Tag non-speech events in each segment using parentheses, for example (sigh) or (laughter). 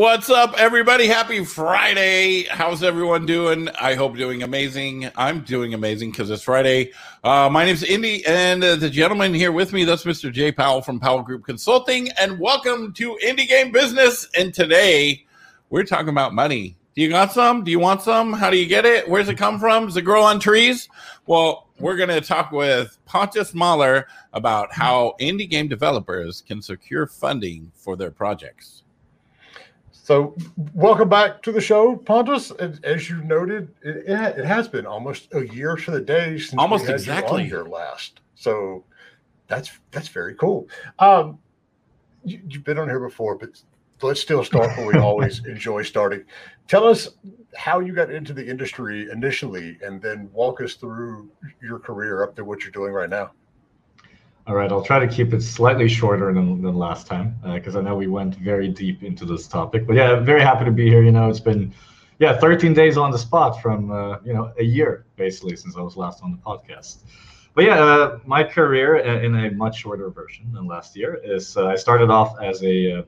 What's up, everybody? Happy Friday. How's everyone doing? I hope doing amazing. I'm doing amazing because it's Friday. Uh, my name's Indy, and uh, the gentleman here with me, that's Mr. Jay Powell from Powell Group Consulting. And welcome to Indie Game Business. And today we're talking about money. Do you got some? Do you want some? How do you get it? Where's it come from? Does it grow on trees? Well, we're going to talk with Pontus Mahler about how indie game developers can secure funding for their projects. So, welcome back to the show, Pontus. As you noted, it, it has been almost a year to the day since almost exactly your last. So, that's that's very cool. Um, you, have been on here before, but let's still start where we (laughs) always enjoy starting. Tell us how you got into the industry initially, and then walk us through your career up to what you're doing right now. All right, I'll try to keep it slightly shorter than, than last time because uh, I know we went very deep into this topic. But yeah, very happy to be here. You know, it's been yeah 13 days on the spot from uh, you know a year basically since I was last on the podcast. But yeah, uh, my career in a much shorter version than last year is uh, I started off as a uh,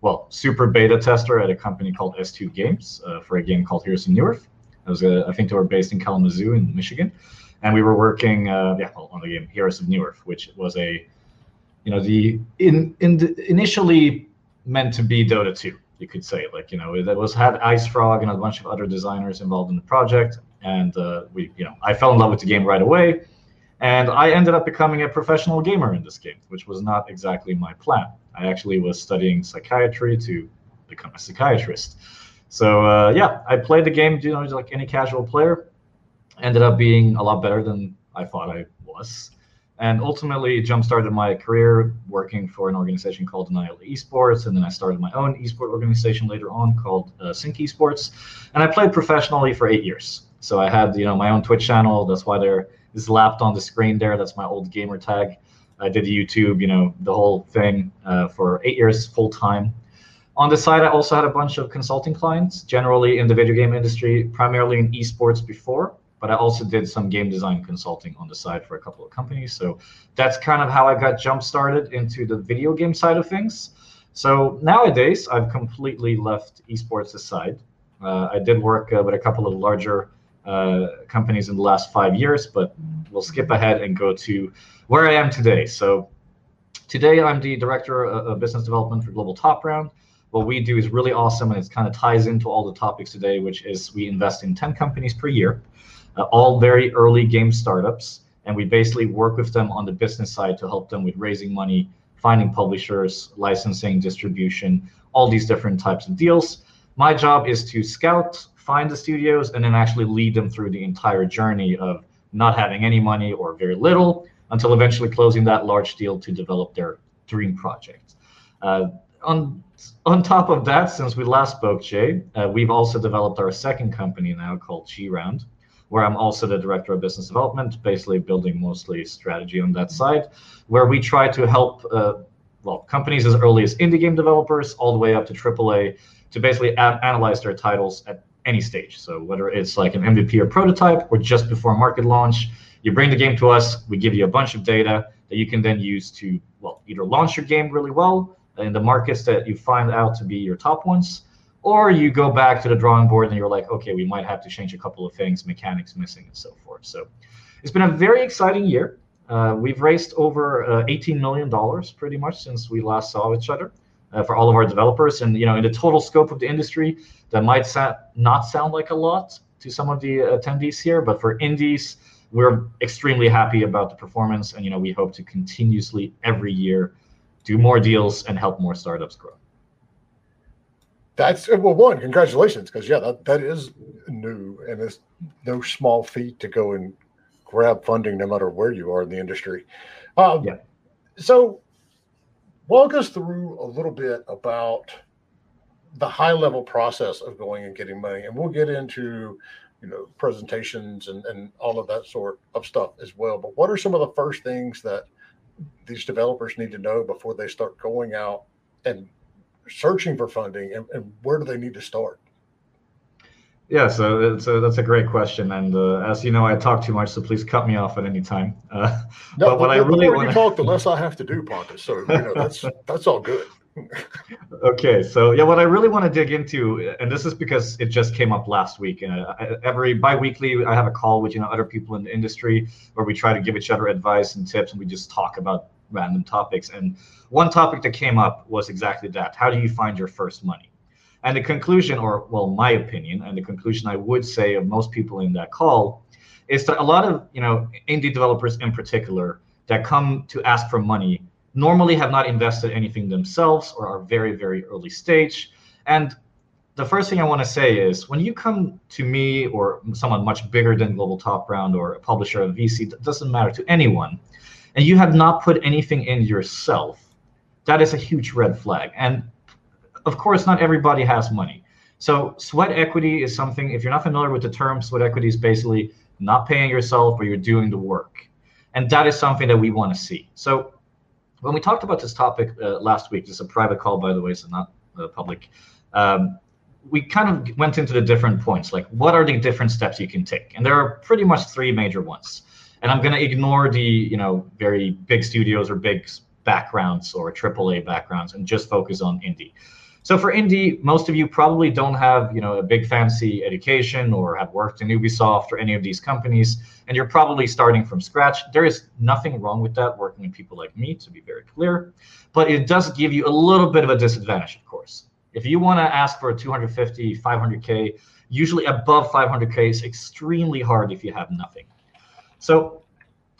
well super beta tester at a company called S2 Games uh, for a game called Heroes of Newerth. I was I think they were based in Kalamazoo in Michigan and we were working uh, yeah, on the game Heroes of Newerth, which was a you know the in in the, initially meant to be Dota 2, you could say like you know that was had IceFrog and a bunch of other designers involved in the project, and uh, we you know I fell in love with the game right away, and I ended up becoming a professional gamer in this game, which was not exactly my plan. I actually was studying psychiatry to become a psychiatrist. So uh, yeah, I played the game, you know, like any casual player ended up being a lot better than I thought I was. And ultimately, jump started my career working for an organization called Denial Esports. And then I started my own esport organization later on called uh, Sync Esports. And I played professionally for eight years. So I had, you know, my own Twitch channel. That's why there is lapped on the screen there. That's my old gamer tag. I did YouTube, you know, the whole thing uh, for eight years full time. On the side, I also had a bunch of consulting clients, generally in the video game industry, primarily in esports before but I also did some game design consulting on the side for a couple of companies. So that's kind of how I got jump started into the video game side of things. So nowadays, I've completely left esports aside. Uh, I did work uh, with a couple of larger uh, companies in the last five years, but we'll skip ahead and go to where I am today. So today, I'm the director of business development for Global Top Round. What we do is really awesome, and it kind of ties into all the topics today, which is we invest in 10 companies per year uh, all very early game startups. And we basically work with them on the business side to help them with raising money, finding publishers, licensing, distribution, all these different types of deals. My job is to scout, find the studios, and then actually lead them through the entire journey of not having any money or very little until eventually closing that large deal to develop their dream project. Uh, on on top of that, since we last spoke, Jay, uh, we've also developed our second company now called G Round, where I'm also the director of business development, basically building mostly strategy on that side, where we try to help uh, well companies as early as indie game developers all the way up to AAA to basically analyze their titles at any stage. So whether it's like an MVP or prototype or just before market launch, you bring the game to us, we give you a bunch of data that you can then use to well either launch your game really well in the markets that you find out to be your top ones or you go back to the drawing board and you're like, okay, we might have to change a couple of things, mechanics missing, and so forth. So it's been a very exciting year. Uh, we've raised over uh, 18 million dollars pretty much since we last saw each other uh, for all of our developers. And you know, in the total scope of the industry, that might sa- not sound like a lot to some of the attendees here, but for indies, we're extremely happy about the performance, and you know, we hope to continuously every year do more deals and help more startups grow. That's well, one, congratulations, because yeah, that, that is new and it's no small feat to go and grab funding no matter where you are in the industry. Um, yeah. So, walk us through a little bit about the high level process of going and getting money, and we'll get into you know presentations and, and all of that sort of stuff as well. But what are some of the first things that these developers need to know before they start going out and searching for funding and, and where do they need to start? Yeah, so it's a, that's a great question, and uh, as you know, I talk too much, so please cut me off at any time. Uh, no, but what I really want to talk, the less I have to do, Pontus. So you know that's (laughs) that's all good. okay, so yeah, what I really want to dig into, and this is because it just came up last week. Uh, every bi-weekly, I have a call with you know other people in the industry where we try to give each other advice and tips, and we just talk about random topics. And one topic that came up was exactly that: how do you find your first money? And the conclusion, or well, my opinion, and the conclusion I would say of most people in that call, is that a lot of you know indie developers in particular that come to ask for money normally have not invested anything themselves or are very, very early stage. And the first thing I want to say is when you come to me or someone much bigger than Global Top Round or a publisher of VC, doesn't matter to anyone, and you have not put anything in yourself, that is a huge red flag. And of course, not everybody has money. So sweat equity is something, if you're not familiar with the term, sweat equity is basically not paying yourself, but you're doing the work. And that is something that we want to see. So when we talked about this topic uh, last week, this is a private call, by the way, so not uh, public. Um, we kind of went into the different points, like what are the different steps you can take, and there are pretty much three major ones. And I'm going to ignore the you know very big studios or big backgrounds or AAA backgrounds and just focus on indie. So for indie, most of you probably don't have, you know, a big fancy education or have worked in Ubisoft or any of these companies, and you're probably starting from scratch. There is nothing wrong with that working with people like me, to be very clear, but it does give you a little bit of a disadvantage, of course. If you want to ask for a 250, 500k, usually above 500k is extremely hard if you have nothing. So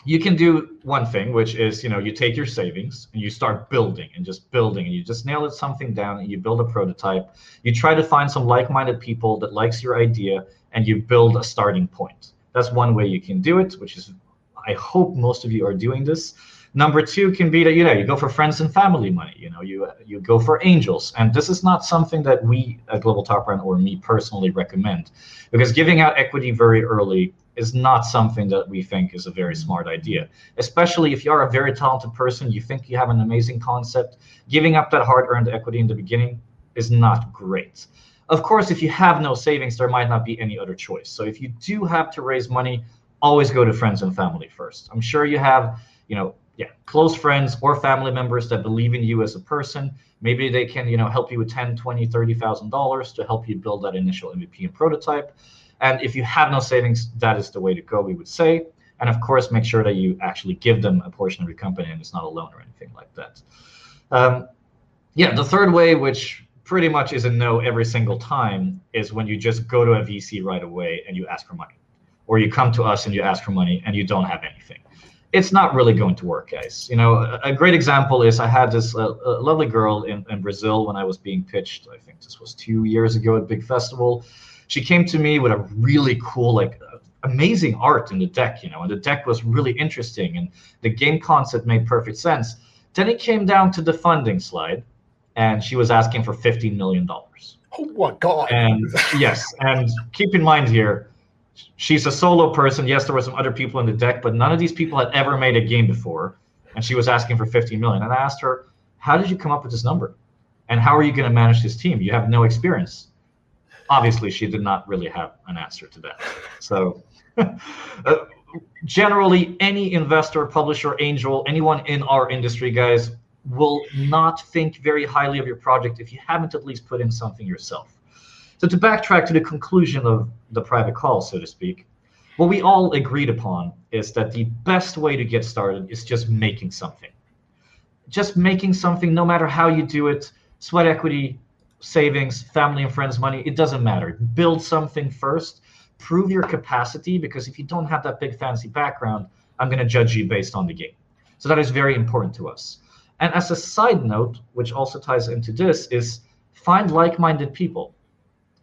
you can do one thing, which is, you know, you take your savings and you start building and just building and you just nail it something down and you build a prototype. You try to find some like-minded people that likes your idea and you build a starting point. That's one way you can do it, which is, I hope most of you are doing this. Number two can be that you know you go for friends and family money. You know you you go for angels, and this is not something that we at Global Top Round or me personally recommend, because giving out equity very early is not something that we think is a very mm-hmm. smart idea. Especially if you are a very talented person, you think you have an amazing concept, giving up that hard-earned equity in the beginning is not great. Of course, if you have no savings, there might not be any other choice. So if you do have to raise money, always go to friends and family first. I'm sure you have, you know, yeah, close friends or family members that believe in you as a person. Maybe they can, you know, help you with 10, 20, 30,000 dollars to help you build that initial MVP and prototype. And if you have no savings, that is the way to go, we would say. And of course, make sure that you actually give them a portion of your company and it's not a loan or anything like that. Um, yeah, the third way, which pretty much is a no every single time, is when you just go to a VC right away and you ask for money. Or you come to us and you ask for money and you don't have anything it's not really going to work, guys. You know, a great example is I had this uh, lovely girl in, in Brazil when I was being pitched. I think this was two years ago at Big Festival. She came to me with a really cool, like, amazing art in the deck, you know, and the deck was really interesting and the game concept made perfect sense. Then it came down to the funding slide, and she was asking for $15 million. Oh my God. And yes, and keep in mind here, she's a solo person. Yes, there were some other people in the deck, but none of these people had ever made a game before. And she was asking for 15 million. And I asked her, how did you come up with this number? And how are you going to manage this team? You have no experience. Obviously, she did not really have an answer to that. So, (laughs) uh, generally, any investor, publisher, angel, anyone in our industry, guys, will not think very highly of your project if you haven't at least put in something yourself. So to backtrack to the conclusion of the private call, so to speak, what we all agreed upon is that the best way to get started is just making something. Just making something, no matter how you do it, sweat equity, savings, family and friends money, it doesn't matter. Build something first, prove your capacity, because if you don't have that big fancy background, I'm going to judge you based on the game. So that is very important to us. And as a side note, which also ties into this, is find like-minded people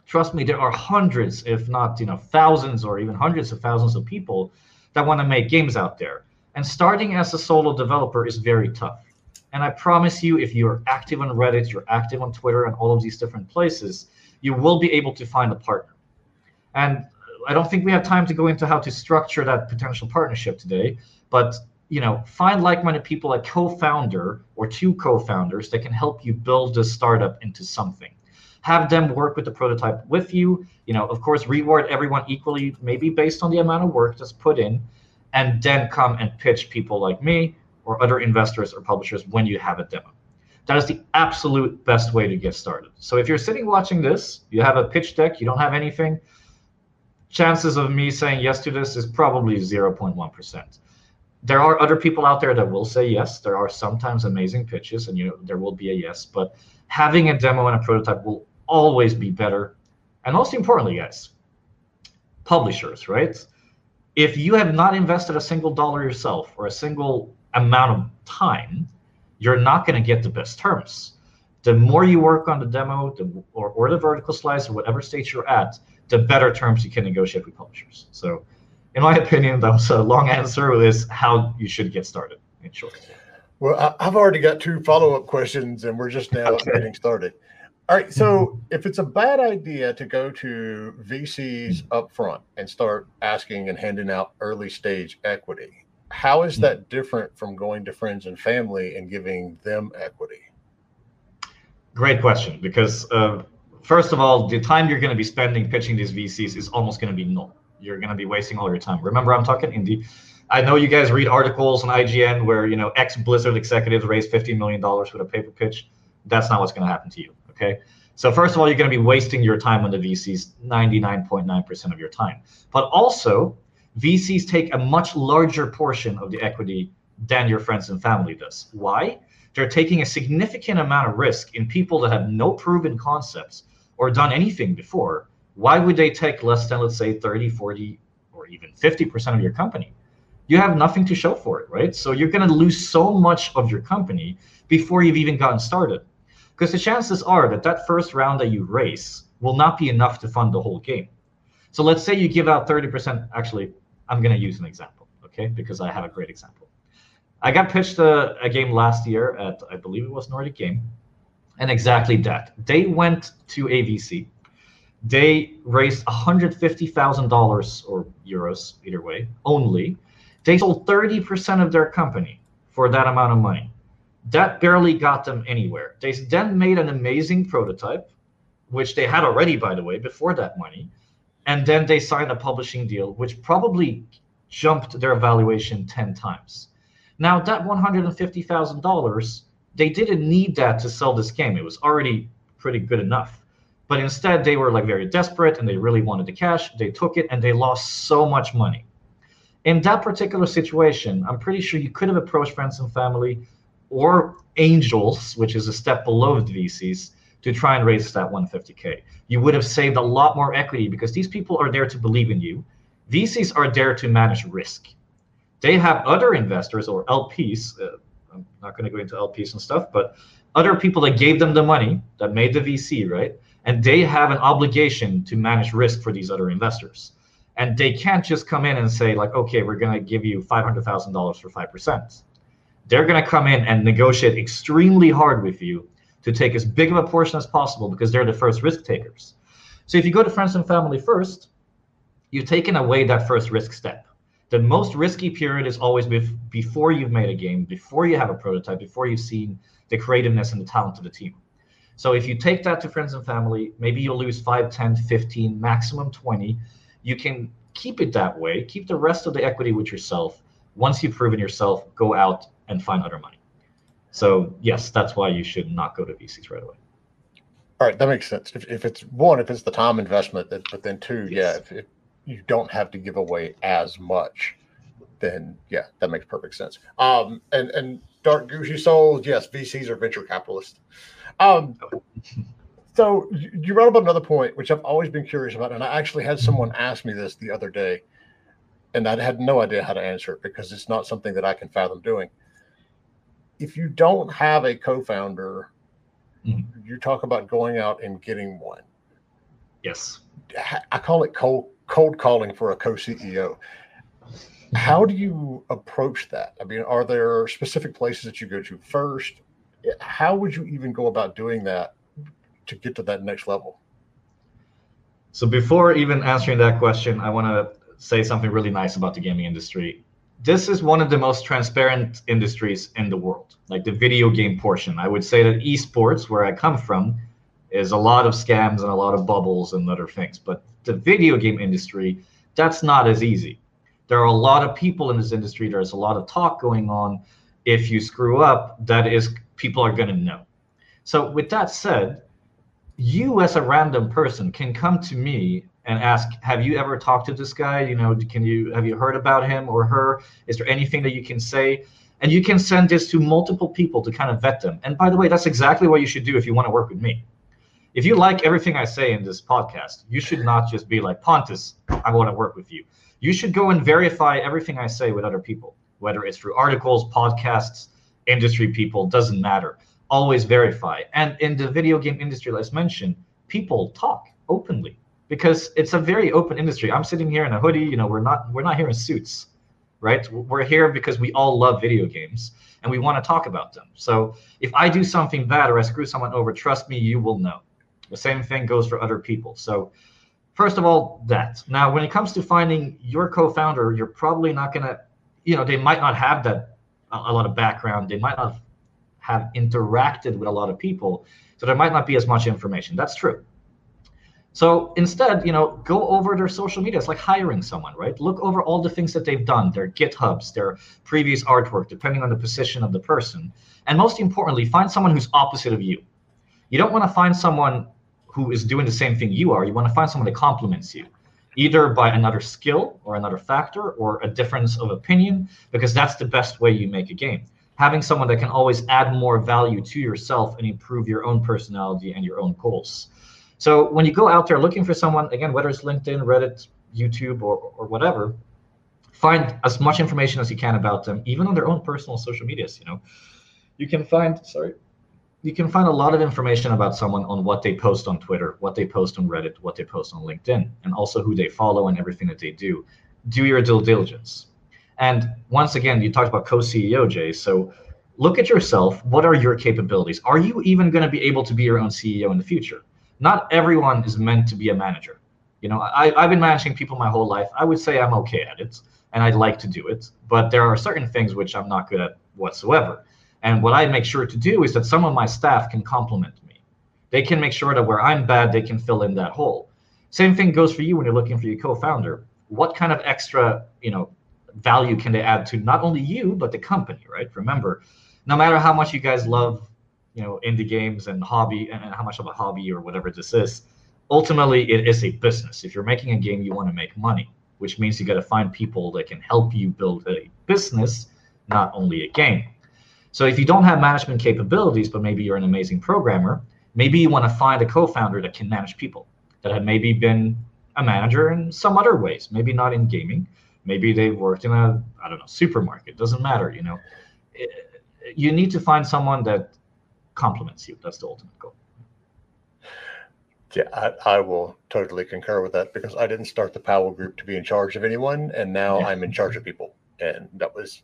trust me, there are hundreds, if not you know thousands or even hundreds of thousands of people that want to make games out there. And starting as a solo developer is very tough. And I promise you, if you're active on Reddit, you're active on Twitter, and all of these different places, you will be able to find a partner. And I don't think we have time to go into how to structure that potential partnership today, but you know, find like-minded people, a co-founder or two co-founders that can help you build this startup into something have them work with the prototype with you. You know, of course, reward everyone equally, maybe based on the amount of work that's put in, and then come and pitch people like me or other investors or publishers when you have a demo. That is the absolute best way to get started. So if you're sitting watching this, you have a pitch deck, you don't have anything, chances of me saying yes to this is probably 0.1%. There are other people out there that will say yes. There are sometimes amazing pitches and you know there will be a yes, but having a demo and a prototype will always be better. And most importantly, guys, publishers, right? If you have not invested a single dollar yourself or a single amount of time, you're not going to get the best terms. The more you work on the demo the, or, or the vertical slice or whatever stage you're at, the better terms you can negotiate with publishers. So, in my opinion, that was a long answer. Is how you should get started in short. Well, I've already got two follow up questions, and we're just now okay. getting started. All right. So, if it's a bad idea to go to VCs up front and start asking and handing out early stage equity, how is that mm-hmm. different from going to friends and family and giving them equity? Great question. Because uh, first of all, the time you're going to be spending pitching these VCs is almost going to be null. You're going to be wasting all your time. Remember, I'm talking indie. I know you guys read articles on IGN where you know ex Blizzard executives raised 50 million dollars with a paper pitch. That's not what's going to happen to you. Okay. So first of all, you're going to be wasting your time on the VCs 99.9% of your time. But also, VCs take a much larger portion of the equity than your friends and family does. Why? They're taking a significant amount of risk in people that have no proven concepts or done anything before. Why would they take less than, let's say, 30, 40, or even 50% of your company? You have nothing to show for it, right? So you're going to lose so much of your company before you've even gotten started. Because the chances are that that first round that you raise will not be enough to fund the whole game. So let's say you give out 30%, actually, I'm going to use an example, okay? Because I have a great example. I got pitched a, a game last year at, I believe it was Nordic Game, and exactly that. They went to a VC. They raised $150,000 or euros, either way, only. They sold 30% of their company for that amount of money. That barely got them anywhere. They then made an amazing prototype, which they had already, by the way, before that money and then they signed a publishing deal which probably jumped their valuation 10 times. Now that $150000 they didn't need that to sell this game. It was already pretty good enough. But instead they were like very desperate and they really wanted the cash. They took it and they lost so much money. In that particular situation i'm pretty sure you could have approached friends and family or angels which is a step below the vcs to try and raise that 150k. You would have saved a lot more equity because these people are there to believe in you. VCs are there to manage risk. They have other investors or LPs. Uh, I'm not going to go into LPs and stuff, but other people that gave them the money that made the VC, right? And they have an obligation to manage risk for these other investors. And they can't just come in and say, like, okay, we're going to give you $500,000 for 5%. They're going to come in and negotiate extremely hard with you to take as big of a portion as possible because they're the first risk takers. So if you go to friends and family first, you've taken away that first risk step. The most risky period is always before you've made a game, before you have a prototype, before you've seen the creativeness and the talent of the team. So if you take that to friends and family, maybe you'll lose 5, 10, 15, maximum 20. You can keep it that way, keep the rest of the equity with yourself. Once you've proven yourself, go out and find other money. So yes, that's why you should not go to VCs right away. All right, that makes sense. If, if it's one, if it's the time investment, but then two, yes. yeah, if, if you don't have to give away as much, then yeah, that makes perfect sense. Um, and and Dark Goosey Souls, yes, VCs are venture capitalists. Um, (laughs) so you brought up another point, which I've always been curious about, and I actually had someone ask me this the other day, and I had no idea how to answer it because it's not something that I can fathom doing if you don't have a co-founder, mm-hmm. you talk about going out and getting one. Yes. I call it cold cold calling for a co-CEO. How do you approach that? I mean, are there specific places that you go to first? How would you even go about doing that to get to that next level? So before even answering that question, I want to say something really nice about the gaming industry this is one of the most transparent industries in the world, like the video game portion. I would say that esports, where I come from, is a lot of scams and a lot of bubbles and other things. But the video game industry, that's not as easy. There are a lot of people in this industry. There's a lot of talk going on. If you screw up, that is people are going to know. So with that said, you as a random person can come to me and ask, have you ever talked to this guy? You know, can you have you heard about him or her? Is there anything that you can say? And you can send this to multiple people to kind of vet them. And by the way, that's exactly what you should do if you want to work with me. If you like everything I say in this podcast, you should not just be like, Pontus, I want to work with you. You should go and verify everything I say with other people, whether it's through articles, podcasts, industry people, doesn't matter. Always verify. And in the video game industry, let's mention, people talk openly because it's a very open industry. I'm sitting here in a hoodie. You know, we're not we're not here in suits, right? We're here because we all love video games and we want to talk about them. So if I do something bad or I screw someone over, trust me, you will know. The same thing goes for other people. So first of all, that. Now, when it comes to finding your co-founder, you're probably not gonna, you know, they might not have that a lot of background. They might not have interacted with a lot of people, so there might not be as much information. That's true. So instead, you know, go over their social media. It's like hiring someone, right? Look over all the things that they've done, their GitHubs, their previous artwork, depending on the position of the person. And most importantly, find someone who's opposite of you. You don't want to find someone who is doing the same thing you are. You want to find someone that complements you, either by another skill or another factor or a difference of opinion, because that's the best way you make a game. Having someone that can always add more value to yourself and improve your own personality and your own goals. So when you go out there looking for someone, again, whether it's LinkedIn, Reddit, YouTube, or, or whatever, find as much information as you can about them, even on their own personal social medias. You know, you can find sorry, you can find a lot of information about someone on what they post on Twitter, what they post on Reddit, what they post on LinkedIn, and also who they follow and everything that they do. Do your due diligence. And once again, you talked about co-CEO, Jay. So look at yourself. What are your capabilities? Are you even going to be able to be your own CEO in the future? Not everyone is meant to be a manager. You know, I, I've been managing people my whole life. I would say I'm okay at it and I'd like to do it, but there are certain things which I'm not good at whatsoever. And what I make sure to do is that some of my staff can complement me. They can make sure that where I'm bad, they can fill in that hole. Same thing goes for you when you're looking for your co-founder. What kind of extra, you know, value can they add to not only you but the company, right? Remember, no matter how much you guys love you know indie games and hobby and how much of a hobby or whatever this is ultimately it is a business. If you're making a game you want to make money which means you got to find people that can help you build a business not only a game. So if you don't have management capabilities but maybe you're an amazing programmer maybe you want to find a co-founder that can manage people that have maybe been a manager in some other ways maybe not in gaming maybe they've worked in a i don't know supermarket doesn't matter you know. Eh, you need to find someone that complements you. That's the ultimate goal. Yeah, I, I, will totally concur with that because I didn't start the Powell Group to be in charge of anyone, and now yeah. I'm in charge of people, and that was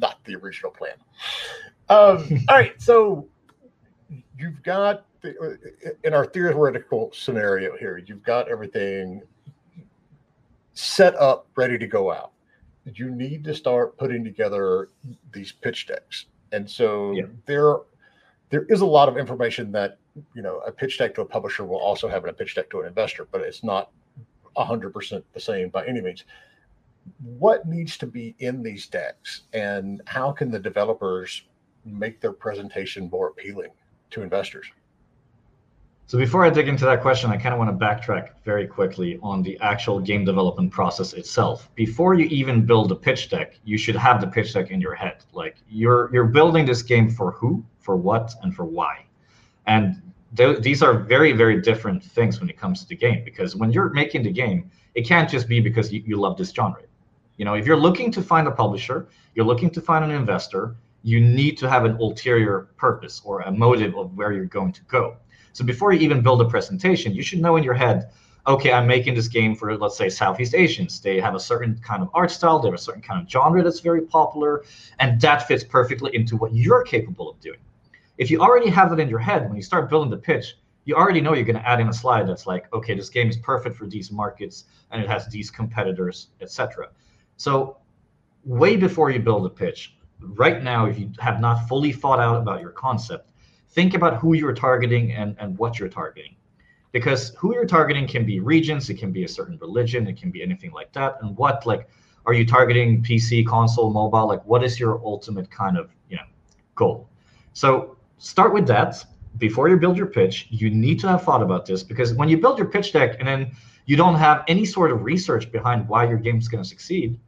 not the original plan. Um, (laughs) all right, so you've got the, in our theoretical scenario here, you've got everything set up, ready to go out. You need to start putting together these pitch decks, and so yeah. there there is a lot of information that you know a pitch deck to a publisher will also have in a pitch deck to an investor, but it's not hundred percent the same by any means. What needs to be in these decks, and how can the developers make their presentation more appealing to investors? So before I dig into that question, I kind of want to backtrack very quickly on the actual game development process itself. Before you even build a pitch deck, you should have the pitch deck in your head. Like you're you're building this game for who, for what, and for why. And th- these are very very different things when it comes to the game because when you're making the game, it can't just be because you, you love this genre. You know, if you're looking to find a publisher, you're looking to find an investor, you need to have an ulterior purpose or a motive of where you're going to go. So before you even build a presentation, you should know in your head, okay, I'm making this game for, let's say, Southeast Asians. They have a certain kind of art style, they have a certain kind of genre that's very popular, and that fits perfectly into what you're capable of doing. If you already have that in your head, when you start building the pitch, you already know you're going to add in a slide that's like, okay, this game is perfect for these markets and it has these competitors, etc. So way before you build a pitch, right now, if you have not fully thought out about your concept, think about who you're targeting and, and what you're targeting. Because who you're targeting can be regions, it can be a certain religion, it can be anything like that. And what like are you targeting PC, console, mobile? Like what is your ultimate kind of you know goal? So start with that. before you build your pitch, you need to have thought about this because when you build your pitch deck and then you don't have any sort of research behind why your game is going to succeed,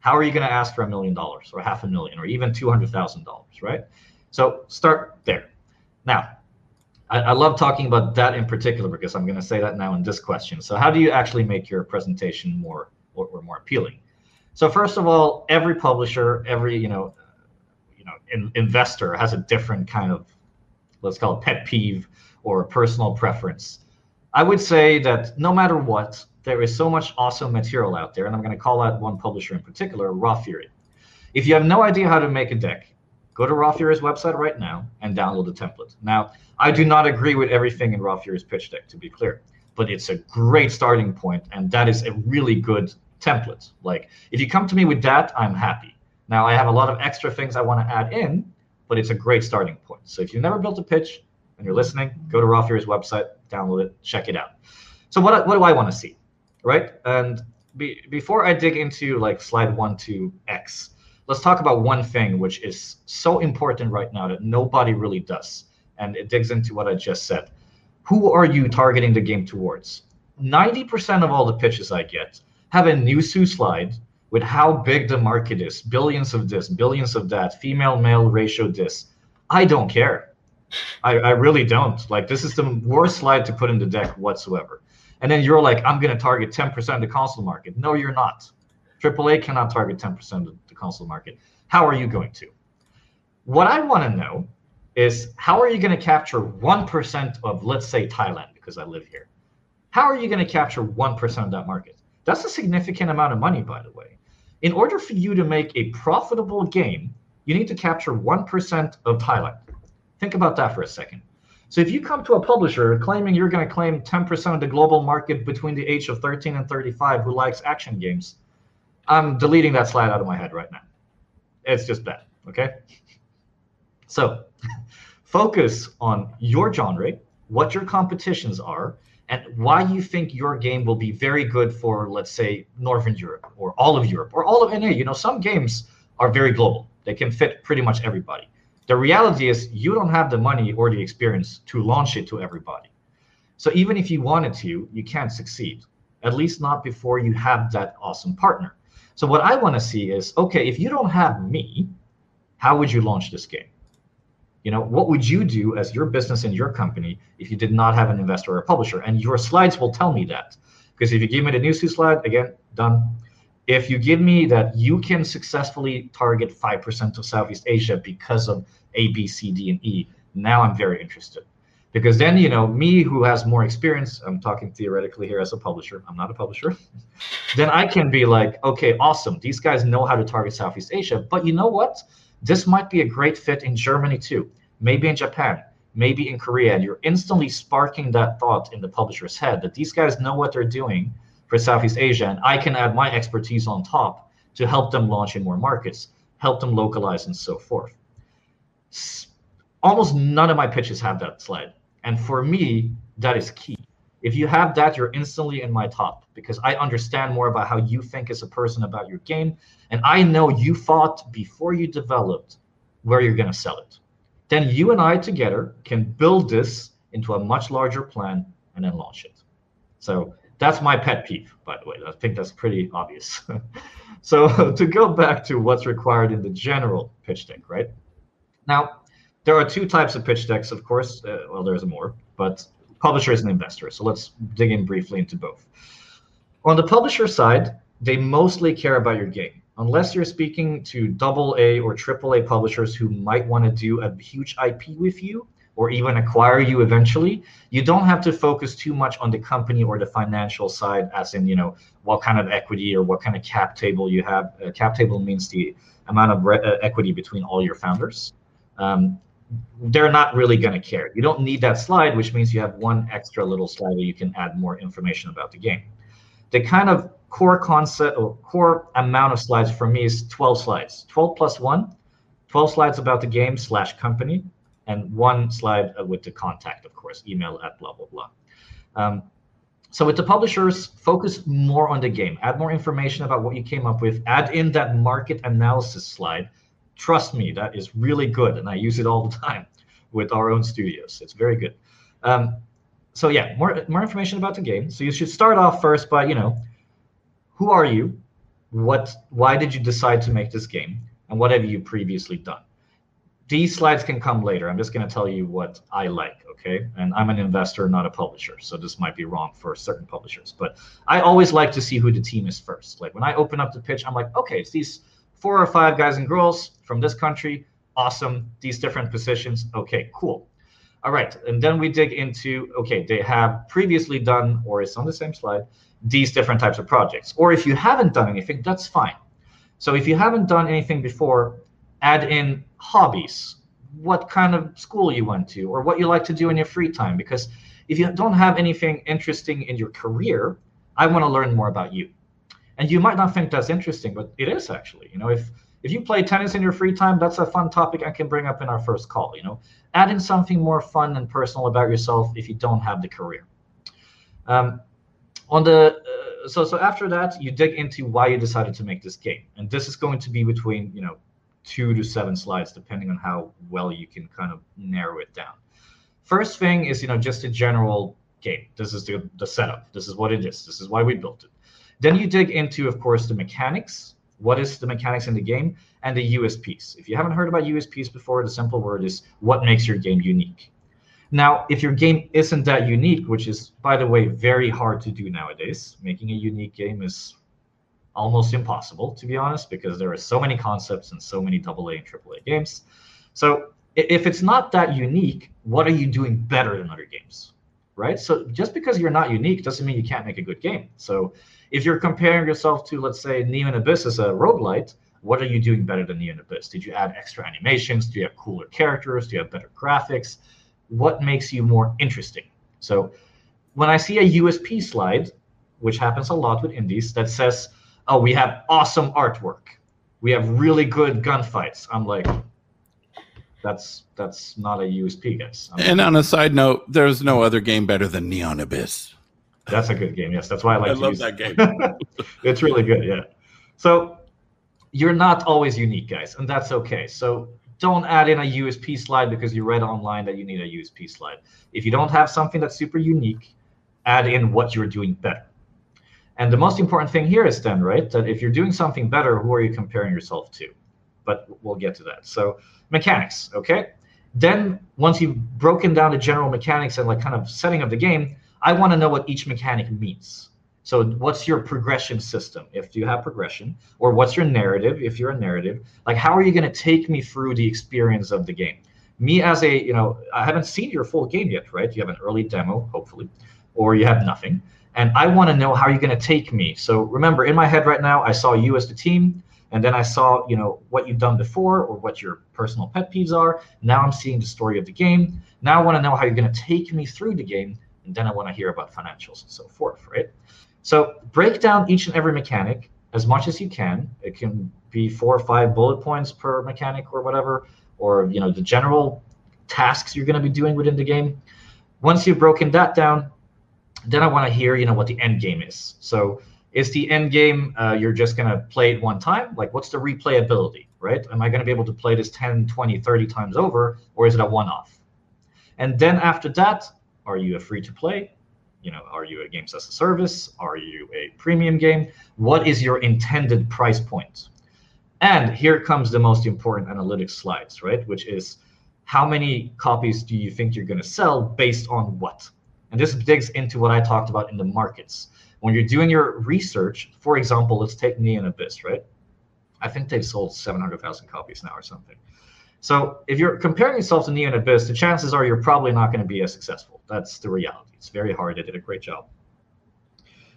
how are you going to ask for a million dollars or half a million or even $200,000, right? So start there. Now, I, I, love talking about that in particular because I'm going to say that now in this question. So how do you actually make your presentation more or, or more appealing? So first of all, every publisher, every, you know, in, investor has a different kind of, let's call it pet peeve or personal preference. I would say that no matter what, there is so much awesome material out there, and I'm going to call out one publisher in particular, Raw Fury. If you have no idea how to make a deck, go to Raw Fury's website right now and download the template. Now, I do not agree with everything in Raw Fury's pitch deck, to be clear, but it's a great starting point, and that is a really good template. Like, if you come to me with that, I'm happy. Now, I have a lot of extra things I want to add in, but it's a great starting point. So if you've never built a pitch and you're listening, go to Fury's website, download it, check it out. So what, what do I want to see, right? And be, before I dig into like slide one to X, let's talk about one thing which is so important right now that nobody really does. And it digs into what I just said. Who are you targeting the game towards? 90% of all the pitches I get have a Newzoo slide with how big the market is billions of this, billions of that, female male ratio this. I don't care. I, I really don't. Like, this is the worst slide to put in the deck whatsoever. And then you're like, I'm going to target 10% of the console market. No, you're not. AAA cannot target 10% of the console market. How are you going to? What I want to know is how are you going to capture 1% of, let's say, Thailand, because I live here? How are you going to capture 1% of that market? That's a significant amount of money, by the way. In order for you to make a profitable game, you need to capture 1% of Thailand. Think about that for a second. So if you come to a publisher claiming you're going to claim 10% of the global market between the age of 13 and 35 who likes action games, I'm deleting that slide out of my head right now. It's just bad, okay? So (laughs) focus on your genre, what your competitions are, and why you think your game will be very good for, let's say, Northern Europe or all of Europe or all of NA. You know, some games are very global. They can fit pretty much everybody. The reality is you don't have the money or the experience to launch it to everybody. So even if you wanted to, you can't succeed. At least not before you have that awesome partner. So what I want to see is, okay, if you don't have me, how would you launch this game? You know, what would you do as your business and your company if you did not have an investor or a publisher? And your slides will tell me that. Because if you give me the Newzoo slide, again, done. If you give me that you can successfully target 5% of Southeast Asia because of A, B, C, D, and E, now I'm very interested. Because then, you know, me who has more experience, I'm talking theoretically here as a publisher, I'm not a publisher, (laughs) then I can be like, okay, awesome. These guys know how to target Southeast Asia. But you know what? This might be a great fit in Germany too, maybe in Japan, maybe in Korea. And you're instantly sparking that thought in the publisher's head that these guys know what they're doing for Southeast Asia. And I can add my expertise on top to help them launch in more markets, help them localize, and so forth. Almost none of my pitches have that slide. And for me, that is key. If you have that, you're instantly in my top because I understand more about how you think as a person about your game. And I know you thought before you developed where you're going to sell it. Then you and I together can build this into a much larger plan and then launch it. So that's my pet peeve, by the way. I think that's pretty obvious. (laughs) so (laughs) to go back to what's required in the general pitch deck, right? Now, there are two types of pitch decks, of course. Uh, well, there's more, but publishers and investors. So let's dig in briefly into both. On the publisher side, they mostly care about your game. Unless you're speaking to double A or triple A publishers who might want to do a huge IP with you or even acquire you eventually, you don't have to focus too much on the company or the financial side, as in, you know, what kind of equity or what kind of cap table you have. Uh, cap table means the amount of re- uh, equity between all your founders. Um, they're not really going to care. You don't need that slide, which means you have one extra little slide where you can add more information about the game. The kind of core concept or core amount of slides for me is 12 slides. 12 plus one, 12 slides about the game slash company, and one slide with the contact, of course, email at blah, blah, blah. Um, so with the publishers, focus more on the game. Add more information about what you came up with. Add in that market analysis slide Trust me, that is really good, and I use it all the time. (laughs) with our own studios. It's very good. Um, so yeah, more more information about the game. So you should start off first by you know, who are you? What? Why did you decide to make this game? And what have you previously done? These slides can come later. I'm just going to tell you what I like, okay? And I'm an investor, not a publisher, so this might be wrong for certain publishers. But I always like to see who the team is first. Like when I open up the pitch, I'm like, okay, it's these four or five guys and girls from this country. Awesome. These different positions. Okay, cool. All right, and then we dig into okay, they have previously done, or it's on the same slide, these different types of projects. Or if you haven't done anything, that's fine. So if you haven't done anything before, add in hobbies, what kind of school you went to, or what you like to do in your free time. Because if you don't have anything interesting in your career, I want to learn more about you. And you might not think that's interesting, but it is actually. You know, if if you play tennis in your free time, that's a fun topic I can bring up in our first call. You know, add in something more fun and personal about yourself if you don't have the career. Um, on the uh, so so after that, you dig into why you decided to make this game, and this is going to be between you know two to seven slides, depending on how well you can kind of narrow it down. First thing is you know just a general game. This is the the setup. This is what it is. This is why we built it. Then you dig into, of course, the mechanics. What is the mechanics in the game and the USPs? If you haven't heard about USPs before, the simple word is what makes your game unique. Now, if your game isn't that unique, which is, by the way, very hard to do nowadays, making a unique game is almost impossible, to be honest, because there are so many concepts and so many AA and AAA games. So if it's not that unique, what are you doing better than other games? Right? So just because you're not unique doesn't mean you can't make a good game. So if you're comparing yourself to, let's say, Neon Abyss as a roguelite, what are you doing better than Neon Abyss? Did you add extra animations? Do you have cooler characters? Do you have better graphics? What makes you more interesting? So when I see a USP slide, which happens a lot with indies, that says, oh, we have awesome artwork. We have really good gunfights. I'm like, that's that's not a USP, guys. I'm and on a side note, there's no other game better than Neon Abyss. That's a good game. Yes, that's why I like. I love that game. (laughs) it's really good. Yeah. So you're not always unique, guys, and that's okay. So don't add in a USP slide because you read online that you need a USP slide. If you don't have something that's super unique, add in what you're doing better. And the most important thing here is then, right, that if you're doing something better, who are you comparing yourself to? But we'll get to that. So mechanics, okay? Then once you've broken down the general mechanics and like kind of setting of the game, I want to know what each mechanic means. So what's your progression system if you have progression or what's your narrative if you're a narrative? Like how are you going to take me through the experience of the game? Me as a, you know, I haven't seen your full game yet, right? You have an early demo, hopefully, or you have nothing. And I want to know how you're going to take me. So remember, in my head right now, I saw you as the team, and then I saw, you know, what you've done before or what your personal pet peeves are. Now I'm seeing the story of the game. Now I want to know how you're going to take me through the game and then I want to hear about financials and so forth, right? So break down each and every mechanic as much as you can. It can be four or five bullet points per mechanic or whatever, or you know the general tasks you're going to be doing within the game. Once you've broken that down, then I want to hear you know what the end game is. So is the end game uh, you're just going to play it one time? Like what's the replayability, right? Am I going to be able to play this 10, 20, 30 times over, or is it a one-off? And then after that, are you a free to play? You know, are you a games as a service? Are you a premium game? What is your intended price point? And here comes the most important analytics slides, right? Which is how many copies do you think you're going to sell based on what? And this digs into what I talked about in the markets. When you're doing your research, for example, let's take Neon Abyss, right? I think they've sold 700,000 copies now or something. So if you're comparing yourself to Neon Abyss, the chances are you're probably not going to be as successful. That's the reality. It's very hard. They did a great job.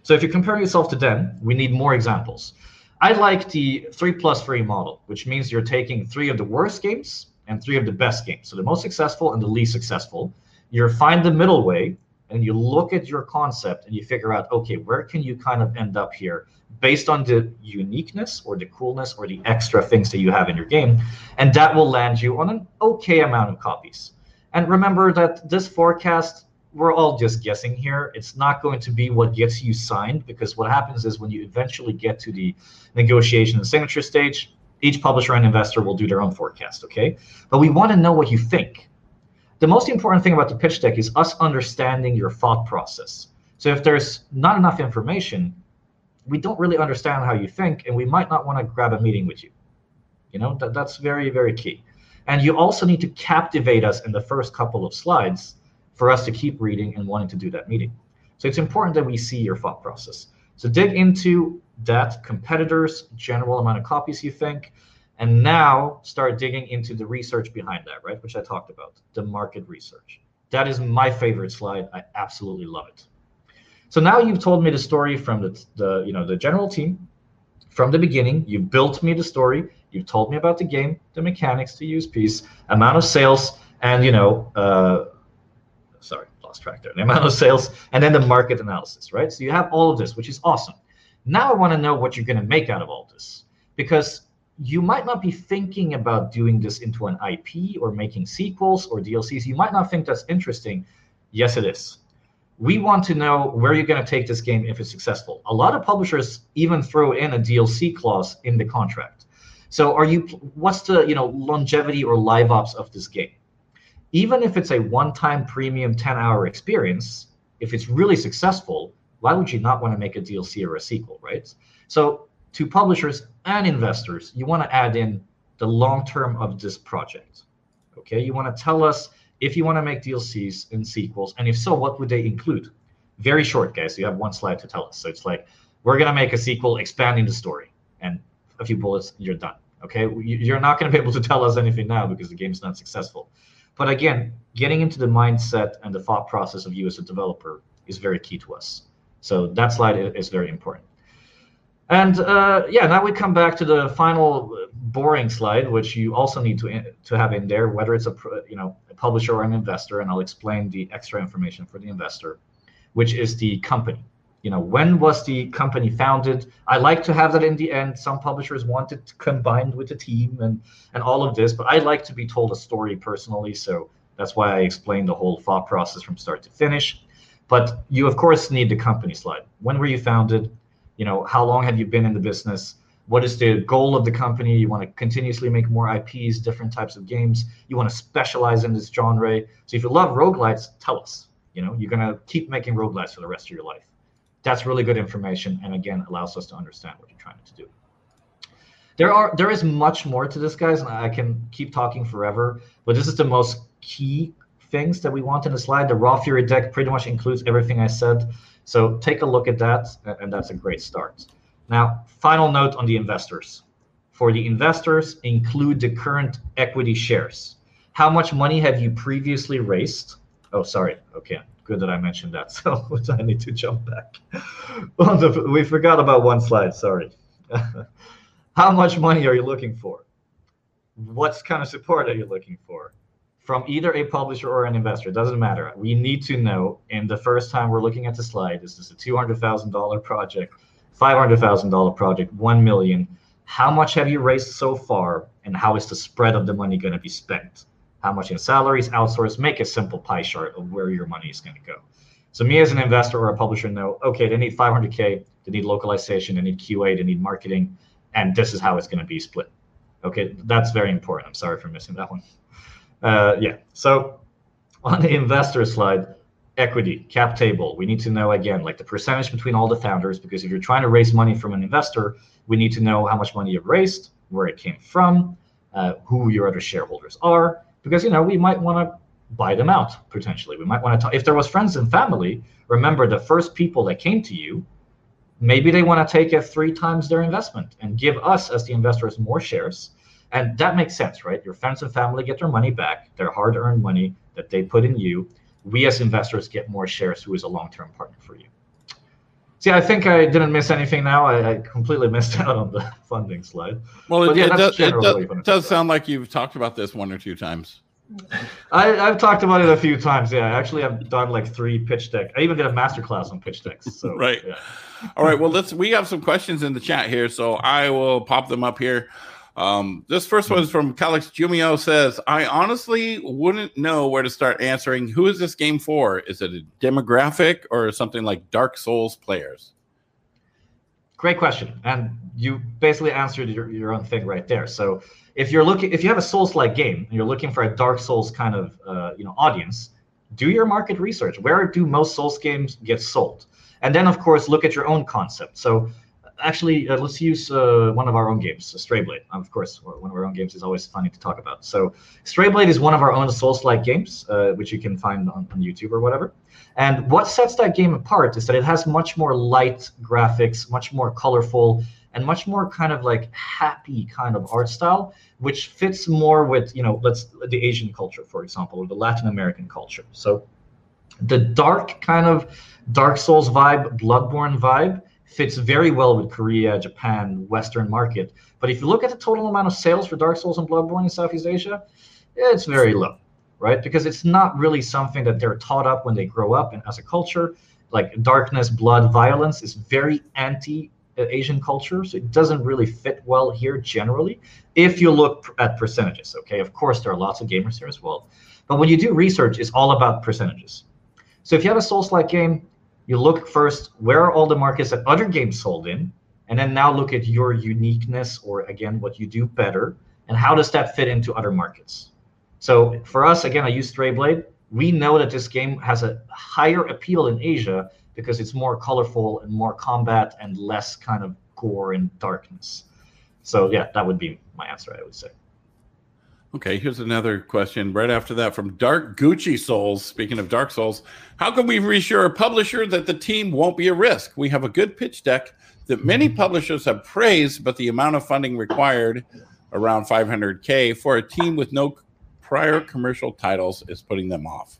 So if you're comparing yourself to them, we need more examples. I like the three plus three model, which means you're taking three of the worst games and three of the best games. So the most successful and the least successful. You find the middle way and you look at your concept and you figure out, okay, where can you kind of end up here based on the uniqueness or the coolness or the extra things that you have in your game. And that will land you on an okay amount of copies. And remember that this forecast, we're all just guessing here. It's not going to be what gets you signed because what happens is when you eventually get to the negotiation and signature stage, each publisher and investor will do their own forecast, okay? But we want to know what you think. the most important thing about the pitch deck is us understanding your thought process. So if there's not enough information, we don't really understand how you think, and we might not want to grab a meeting with you. You know, that, that's very, very key. And you also need to captivate us in the first couple of slides for us to keep reading and wanting to do that meeting. So it's important that we see your thought process. So dig into that competitors, general amount of copies you think, and now start digging into the research behind that, right? Which I talked about, the market research. That is my favorite slide. I absolutely love it. So now you've told me the story from the, the you know the general team from the beginning. You built me the story. You've told me about the game, the mechanics, the use piece, amount of sales, and you know, uh, sorry, lost track there. The amount of sales, and then the market analysis, right? So you have all of this, which is awesome. Now I want to know what you're going to make out of all this, because you might not be thinking about doing this into an IP or making sequels or DLCs. You might not think that's interesting. Yes, it is we want to know where you're going to take this game if it's successful. A lot of publishers even throw in a DLC clause in the contract. So are you what's the, you know, longevity or live ops of this game? Even if it's a one-time premium 10-hour experience, if it's really successful, why would you not want to make a DLC or a sequel, right? So to publishers and investors, you want to add in the long term of this project. Okay, you want to tell us if you want to make DLCs and sequels, and if so, what would they include? Very short, guys. You have one slide to tell us. So it's like, we're to make a sequel expanding the story, and a few bullets, you're done. Okay, you're not to be able to tell us anything now because the game's not successful. But again, getting into the mindset and the thought process of you as a developer is very key to us. So that slide is very important. And uh, yeah, now we come back to the final boring slide, which you also need to to have in there, whether it's a you know a publisher or an investor, and I'll explain the extra information for the investor, which is the company. You know, when was the company founded? I like to have that in the end. Some publishers want it combined with the team and and all of this, but I like to be told a story personally, so that's why I explained the whole thought process from start to finish. But you of course need the company slide. When were you founded? You know, how long have you been in the business? what is the goal of the company you want to continuously make more ips different types of games you want to specialize in this genre so if you love roguelites tell us you know you're going to keep making roguelites for the rest of your life that's really good information and again allows us to understand what you're trying to do there are there is much more to this guys and i can keep talking forever but this is the most key things that we want in the slide the raw fury deck pretty much includes everything i said so take a look at that and that's a great start now, final note on the investors. For the investors, include the current equity shares. How much money have you previously raised? Oh, sorry. Okay, good that I mentioned that. (laughs) So I need to jump back. we forgot about one slide. Sorry. (laughs) How much money are you looking for? What kind of support are you looking for? From either a publisher or an investor, it doesn't matter. We need to know. And the first time we're looking at the slide, this is a $200,000 project? $500,000 project, 1 million. How much have you raised so far and how is the spread of the money going to be spent? How much in salaries, outsource, make a simple pie chart of where your money is going to go. So me as an investor or a publisher know, okay, they need 500K, they need localization, they need QA, they need marketing, and this is how it's going to be split. Okay, that's very important. I'm sorry for missing that one. Uh, yeah, so on the investor slide, equity cap table we need to know again like the percentage between all the founders because if you're trying to raise money from an investor we need to know how much money you've raised where it came from uh, who your other shareholders are because you know we might want to buy them out potentially. We might want to talk if there was friends and family remember the first people that came to you maybe they want to take it three times their investment and give us as the investors more shares. And that makes sense right? Your friends and family get their money back their hard-earned money that they put in you. We as investors get more shares who is a long-term partner for you. See, I think I didn't miss anything now. I, I completely missed (laughs) out on the funding slide. Well, it, yeah, it, does, it does, does sound like you've talked about this one or two times. I, have talked about it a few times. Yeah, actually, I've done like three pitch deck. I even did a master class on pitch decks. So (laughs) right. Yeah. All right. Well, let's. We have some questions in the chat here, so I will pop them up here. Um, this first one is from Calix Jumio says, I honestly wouldn't know where to start answering. Who is this game for? Is it a demographic or something like Dark Souls players? great question, and you basically answered your, your own thing right there. So if you're looking, if you have a Souls-like game and you're looking for a Dark Souls kind of uh, you know audience, do your market research. Where do most Souls games get sold? And then of course look at your own concept. So actually, uh, let's use uh, one of our own games, Strayblade. Of course, one of our own games is always funny to talk about. So Strayblade is one of our own Souls-like games, uh, which you can find on, on, YouTube or whatever. And what sets that game apart is that it has much more light graphics, much more colorful, and much more kind of like happy kind of art style, which fits more with you know let's the Asian culture, for example, or the Latin American culture. So the dark kind of Dark Souls vibe, Bloodborne vibe fits very well with Korea, Japan, Western market. But if you look at the total amount of sales for Dark Souls and Bloodborne in Southeast Asia, it's very low, right? Because it's not really something that they're taught up when they grow up and as a culture. Like darkness, blood, violence is very anti Asian culture, so it doesn't really fit well here generally. If you look at percentages, okay, of course there are lots of gamers here as well, but when you do research, it's all about percentages. So if you have a Souls-like game, you look first where are all the markets that other games sold in, and then now look at your uniqueness or again what you do better, and how does that fit into other markets. So for us, again, I use Strayblade. We know that this game has a higher appeal in Asia because it's more colorful and more combat and less kind of gore and darkness. So yeah, that would be my answer. I would say. Okay, here's another question right after that from Dark Gucci Souls. Speaking of Dark Souls, how can we reassure a publisher that the team won't be a risk? We have a good pitch deck that many publishers have praised, but the amount of funding required, around 500K, for a team with no prior commercial titles is putting them off.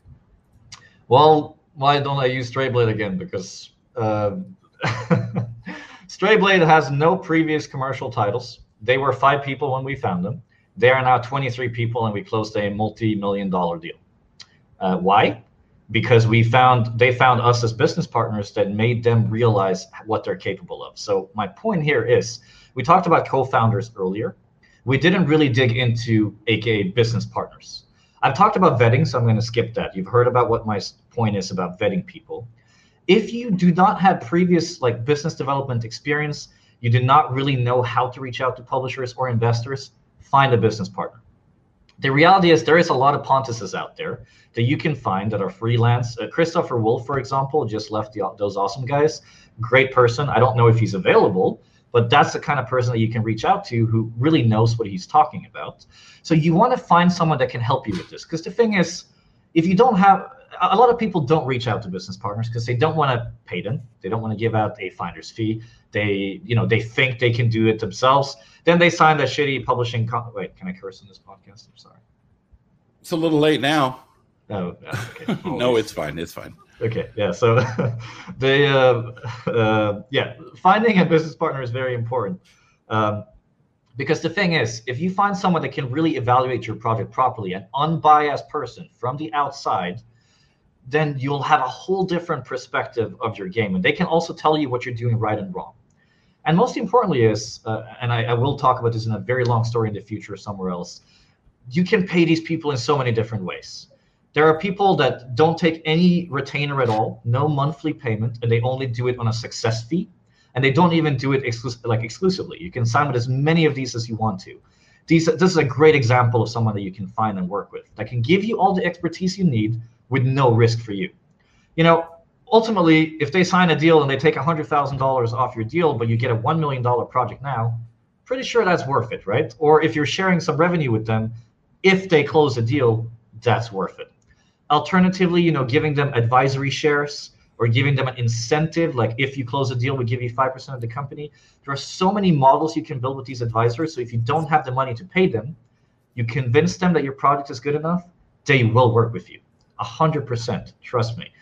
Well, why don't I use Strayblade again? Because uh, (laughs) Strayblade has no previous commercial titles. They were five people when we found them they are now 23 people, and we closed a multi-million dollar deal. Uh, why? Because we found they found us as business partners that made them realize what they're capable of. So my point here is, we talked about co-founders earlier. We didn't really dig into AKA business partners. I've talked about vetting, so I'm going to skip that. You've heard about what my point is about vetting people. If you do not have previous like business development experience, you do not really know how to reach out to publishers or investors, find a business partner. The reality is there is a lot of Pontuses out there that you can find that are freelance. Uh, Christopher Wolf, for example, just left the, those awesome guys. Great person. I don't know if he's available, but that's the kind of person that you can reach out to who really knows what he's talking about. So you want to find someone that can help you with this. Because the thing is, if you don't have a lot of people don't reach out to business partners because they don't want to pay them. They don't want to give out a finder's fee. They, you know, they think they can do it themselves. Then they sign that shitty publishing. Con- Wait, can I curse in this podcast? I'm sorry. It's a little late now. Oh, okay. (laughs) no, it's fine. It's fine. Okay, yeah. So, (laughs) they, uh, uh, yeah, finding a business partner is very important. Um, because the thing is, if you find someone that can really evaluate your project properly, an unbiased person from the outside, then you'll have a whole different perspective of your game. And they can also tell you what you're doing right and wrong. And most importantly is, uh, and I, I, will talk about this in a very long story in the future somewhere else, you can pay these people in so many different ways. There are people that don't take any retainer at all, no monthly payment, and they only do it on a success fee. And they don't even do it exclus- like exclusively. You can sign with as many of these as you want to. These, this is a great example of someone that you can find and work with that can give you all the expertise you need with no risk for you. You know, ultimately, if they sign a deal and they take $100,000 off your deal, but you get a $1 million project now, pretty sure that's worth it, right? Or if you're sharing some revenue with them, if they close a deal, that's worth it. Alternatively, you know, giving them advisory shares or giving them an incentive, like if you close a deal, we give you 5% of the company. There are so many models you can build with these advisors. So if you don't have the money to pay them, you convince them that your product is good enough, they will work with you. 100%. Trust me,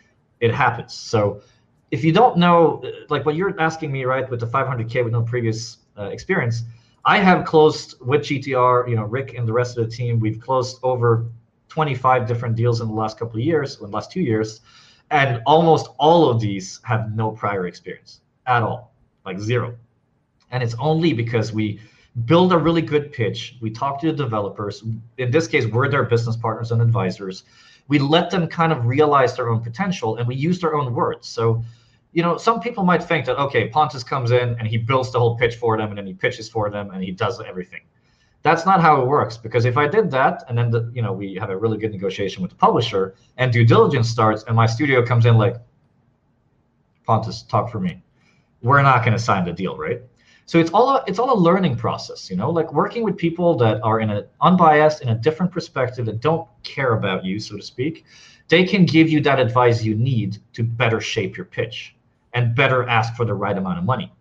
it happens. So if you don't know, like what you're asking me, right, with the 500K with no previous uh, experience, I have closed with GTR, you know, Rick and the rest of the team, we've closed over 25 different deals in the last couple of years, in the last two years. And almost all of these have no prior experience at all, like zero. And it's only because we build a really good pitch. We talk to the developers. In this case, we're their business partners and advisors we let them kind of realize their own potential and we use their own words. So you know, some people might think that okay, Pontus comes in and he builds the whole pitch for them, and then he pitches for them, and he does everything. That's not how it works because if I did that, and then the, you know we have a really good negotiation with the publisher, and due diligence starts, and my studio comes in like, Pontus, talk for me. We're not going to sign the deal, right? So it's all a, it's all a learning process, you know, like working with people that are in an unbiased, in a different perspective, that don't care about you, so to speak. They can give you that advice you need to better shape your pitch and better ask for the right amount of money.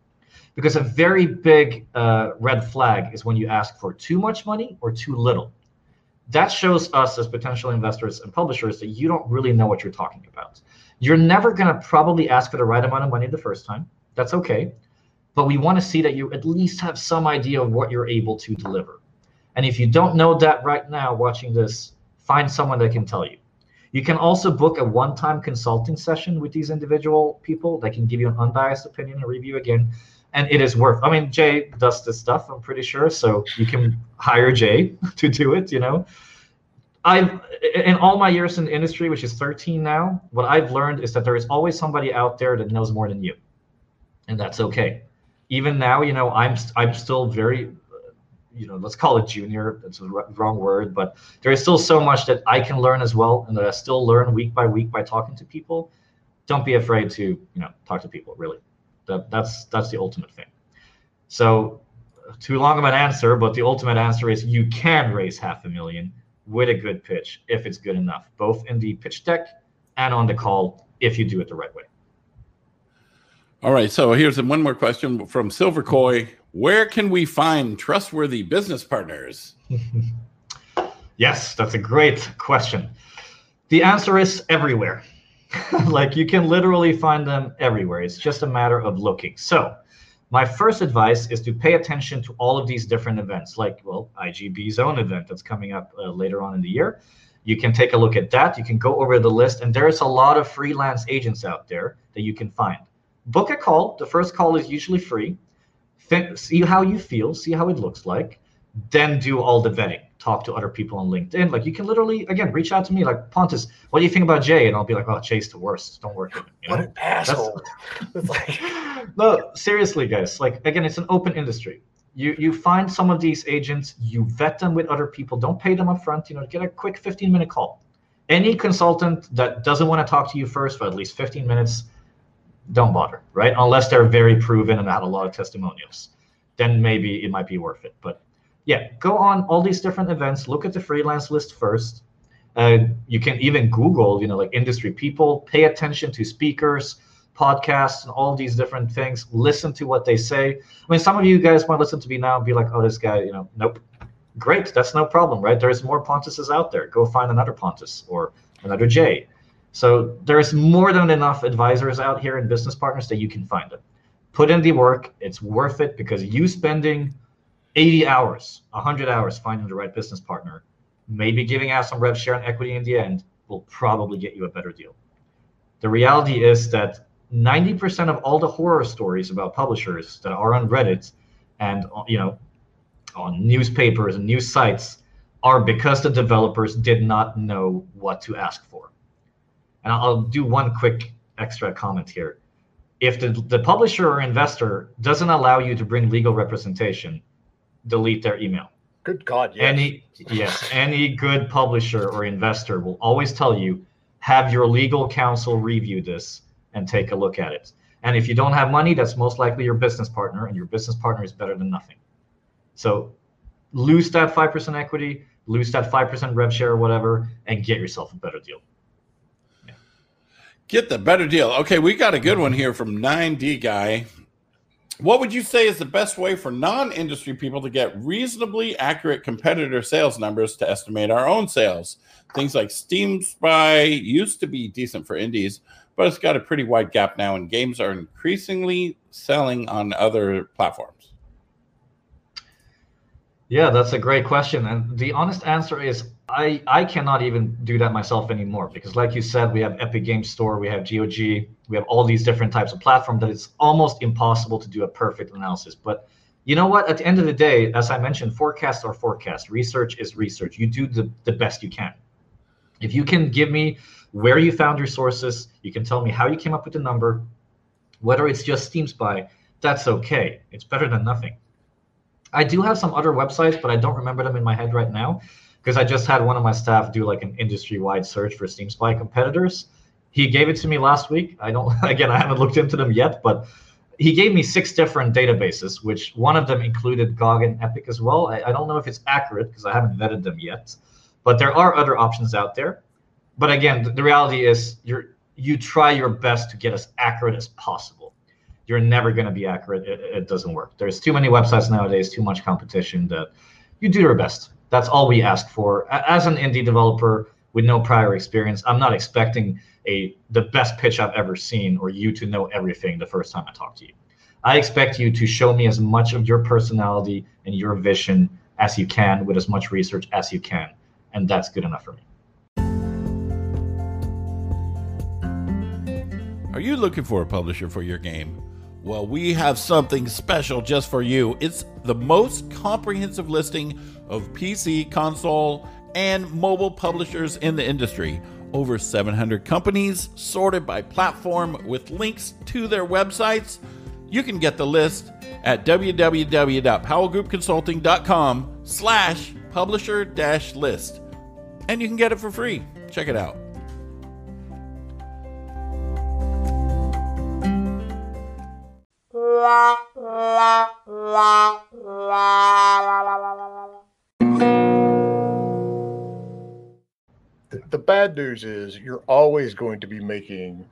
Because a very big uh, red flag is when you ask for too much money or too little. That shows us as potential investors and publishers that you don't really know what you're talking about. You're never going to probably ask for the right amount of money the first time. That's okay. But we want to see that you at least have some idea of what you're able to deliver. And if you don't know that right now watching this, find someone that can tell you. You can also book a one time consulting session with these individual people that can give you an unbiased opinion and review again. And it is worth. I mean, Jay does this stuff. I'm pretty sure, so you can hire Jay (laughs) to do it. You know, I've in all my years in the industry, which is 13 now, what I've learned is that there is always somebody out there that knows more than you, and that's okay. Even now, you know, I'm I'm still very you know let's call it junior that's a wrong word but there is still so much that i can learn as well and that i still learn week by week by talking to people. Don't be afraid to you know talk to people really. That that's that's the ultimate thing. So too long of an answer but the ultimate answer is you can raise half a million with a good pitch if it's good enough both in the pitch deck and on the call if you do it the right way all right so here's one more question from silver koi where can we find trustworthy business partners? (laughs) yes, that's a great question. The answer is everywhere. (laughs) like you can literally find them everywhere. It's just a matter of looking. So, my first advice is to pay attention to all of these different events, like, well, IGB's own event that's coming up uh, later on in the year. You can take a look at that. You can go over the list, and there's a lot of freelance agents out there that you can find. Book a call. The first call is usually free see how you feel, see how it looks like, then do all the vetting. Talk to other people on LinkedIn. Like you can literally again reach out to me like Pontus, what do you think about Jay? And I'll be like, oh, Jay's the worst. Don't work with him. You know? What an asshole. (laughs) like... no, seriously, guys. Like again, it's an open industry. You you find some of these agents, you vet them with other people. Don't pay them up front. You know, get a quick 15 minute call. Any consultant that doesn't want to talk to you first for at least 15 minutes, don't bother, right? Unless they're very proven and have a lot of testimonials, then maybe it might be worth it. But yeah, go on all these different events. Look at the freelance list first. Uh, you can even Google, you know, like industry people. Pay attention to speakers, podcasts, and all these different things. Listen to what they say. I mean, some of you guys might listen to me now and be like, "Oh, this guy, you know, nope." Great, that's no problem, right? There's more Pontuses out there. Go find another Pontus or another Jay so there's more than enough advisors out here and business partners that you can find them. Put in the work. It's worth it because you spending 80 hours, 100 hours finding the right business partner, maybe giving out some rev share and equity in the end will probably get you a better deal. The reality is that 90% of all the horror stories about publishers that are on Reddit and you know on newspapers and news sites are because the developers did not know what to ask for. And I'll do one quick extra comment here. If the, the publisher or investor doesn't allow you to bring legal representation, delete their email. Good God, yes. Any yes, any good publisher or investor will always tell you have your legal counsel review this and take a look at it. And if you don't have money, that's most likely your business partner, and your business partner is better than nothing. So lose that 5% equity, lose that 5% rev share or whatever, and get yourself a better deal. Get the better deal. Okay, we got a good one here from 9D Guy. What would you say is the best way for non industry people to get reasonably accurate competitor sales numbers to estimate our own sales? Things like Steam Spy used to be decent for indies, but it's got a pretty wide gap now, and games are increasingly selling on other platforms. Yeah, that's a great question. And the honest answer is I I cannot even do that myself anymore because, like you said, we have Epic Game Store, we have GOG, we have all these different types of platforms that it's almost impossible to do a perfect analysis. But you know what? At the end of the day, as I mentioned, forecasts are forecasts. Research is research. You do the, the best you can. If you can give me where you found your sources, you can tell me how you came up with the number, Whether it's just Steam Spy, that's okay. It's better than nothing. I do have some other websites, but I don't remember them in my head right now because I just had one of my staff do like an industry-wide search for Steam Spy competitors. He gave it to me last week. I don't (laughs) again I haven't looked into them yet, but he gave me six different databases, which one of them included GOG and Epic as well. I, I don't know if it's accurate because I haven't vetted them yet, but there are other options out there. But again, the, the reality is you're you try your best to get as accurate as possible. You're never going to be accurate. It, it doesn't work. There's too many websites nowadays, too much competition that you do your best. That's all we ask for. As an indie developer with no prior experience, I'm not expecting a the best pitch I've ever seen or you to know everything the first time I talk to you. I expect you to show me as much of your personality and your vision as you can with as much research as you can, and that's good enough for me. Are you looking for a publisher for your game? Well, we have something special just for you. It's the most comprehensive listing of PC, console, and mobile publishers in the industry. Over 700 companies sorted by platform with links to their websites. You can get the list at www.powellgroupconsulting.com slash publisher dash list. And you can get it for free. Check it out. The, the bad news is you're always going to be making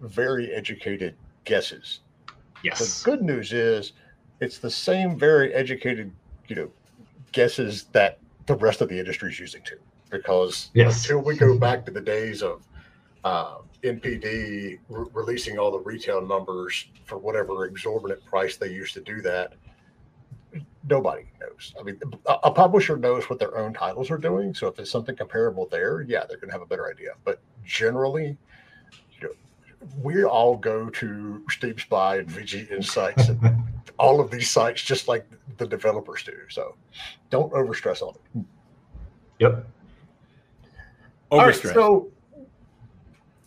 very educated guesses. Yes. The good news is it's the same very educated, you know, guesses that the rest of the industry is using too. Because Yes. until we go back to the days of uh, NPD re- releasing all the retail numbers for whatever exorbitant price they used to do that, nobody knows. I mean, a, a publisher knows what their own titles are doing. So if it's something comparable there, yeah, they're going to have a better idea. But generally, you know, we all go to Steam Spy and VG Insights and (laughs) all of these sites just like the developers do. So don't overstress on it. Yep. All right, Overstress. so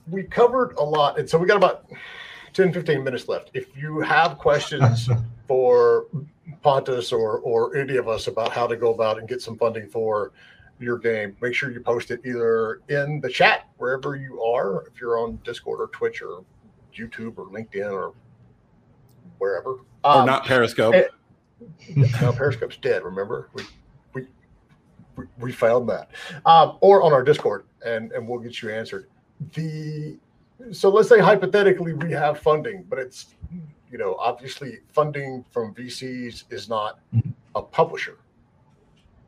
we covered a lot. And so we got about 10, 15 minutes left. If you have questions (laughs) for Pontus or, or any of us about how to go about and get some funding for your game, make sure you post it either in the chat wherever you are, if you're on Discord or Twitch or YouTube or LinkedIn or wherever. or Um, not Periscope. eh, no, Periscope's dead. Remember, we we we, we found that, um, or on our Discord, and and we'll get you answered. The so let's say hypothetically we have funding, but it's you know obviously funding from VCs is not mm-hmm. a publisher.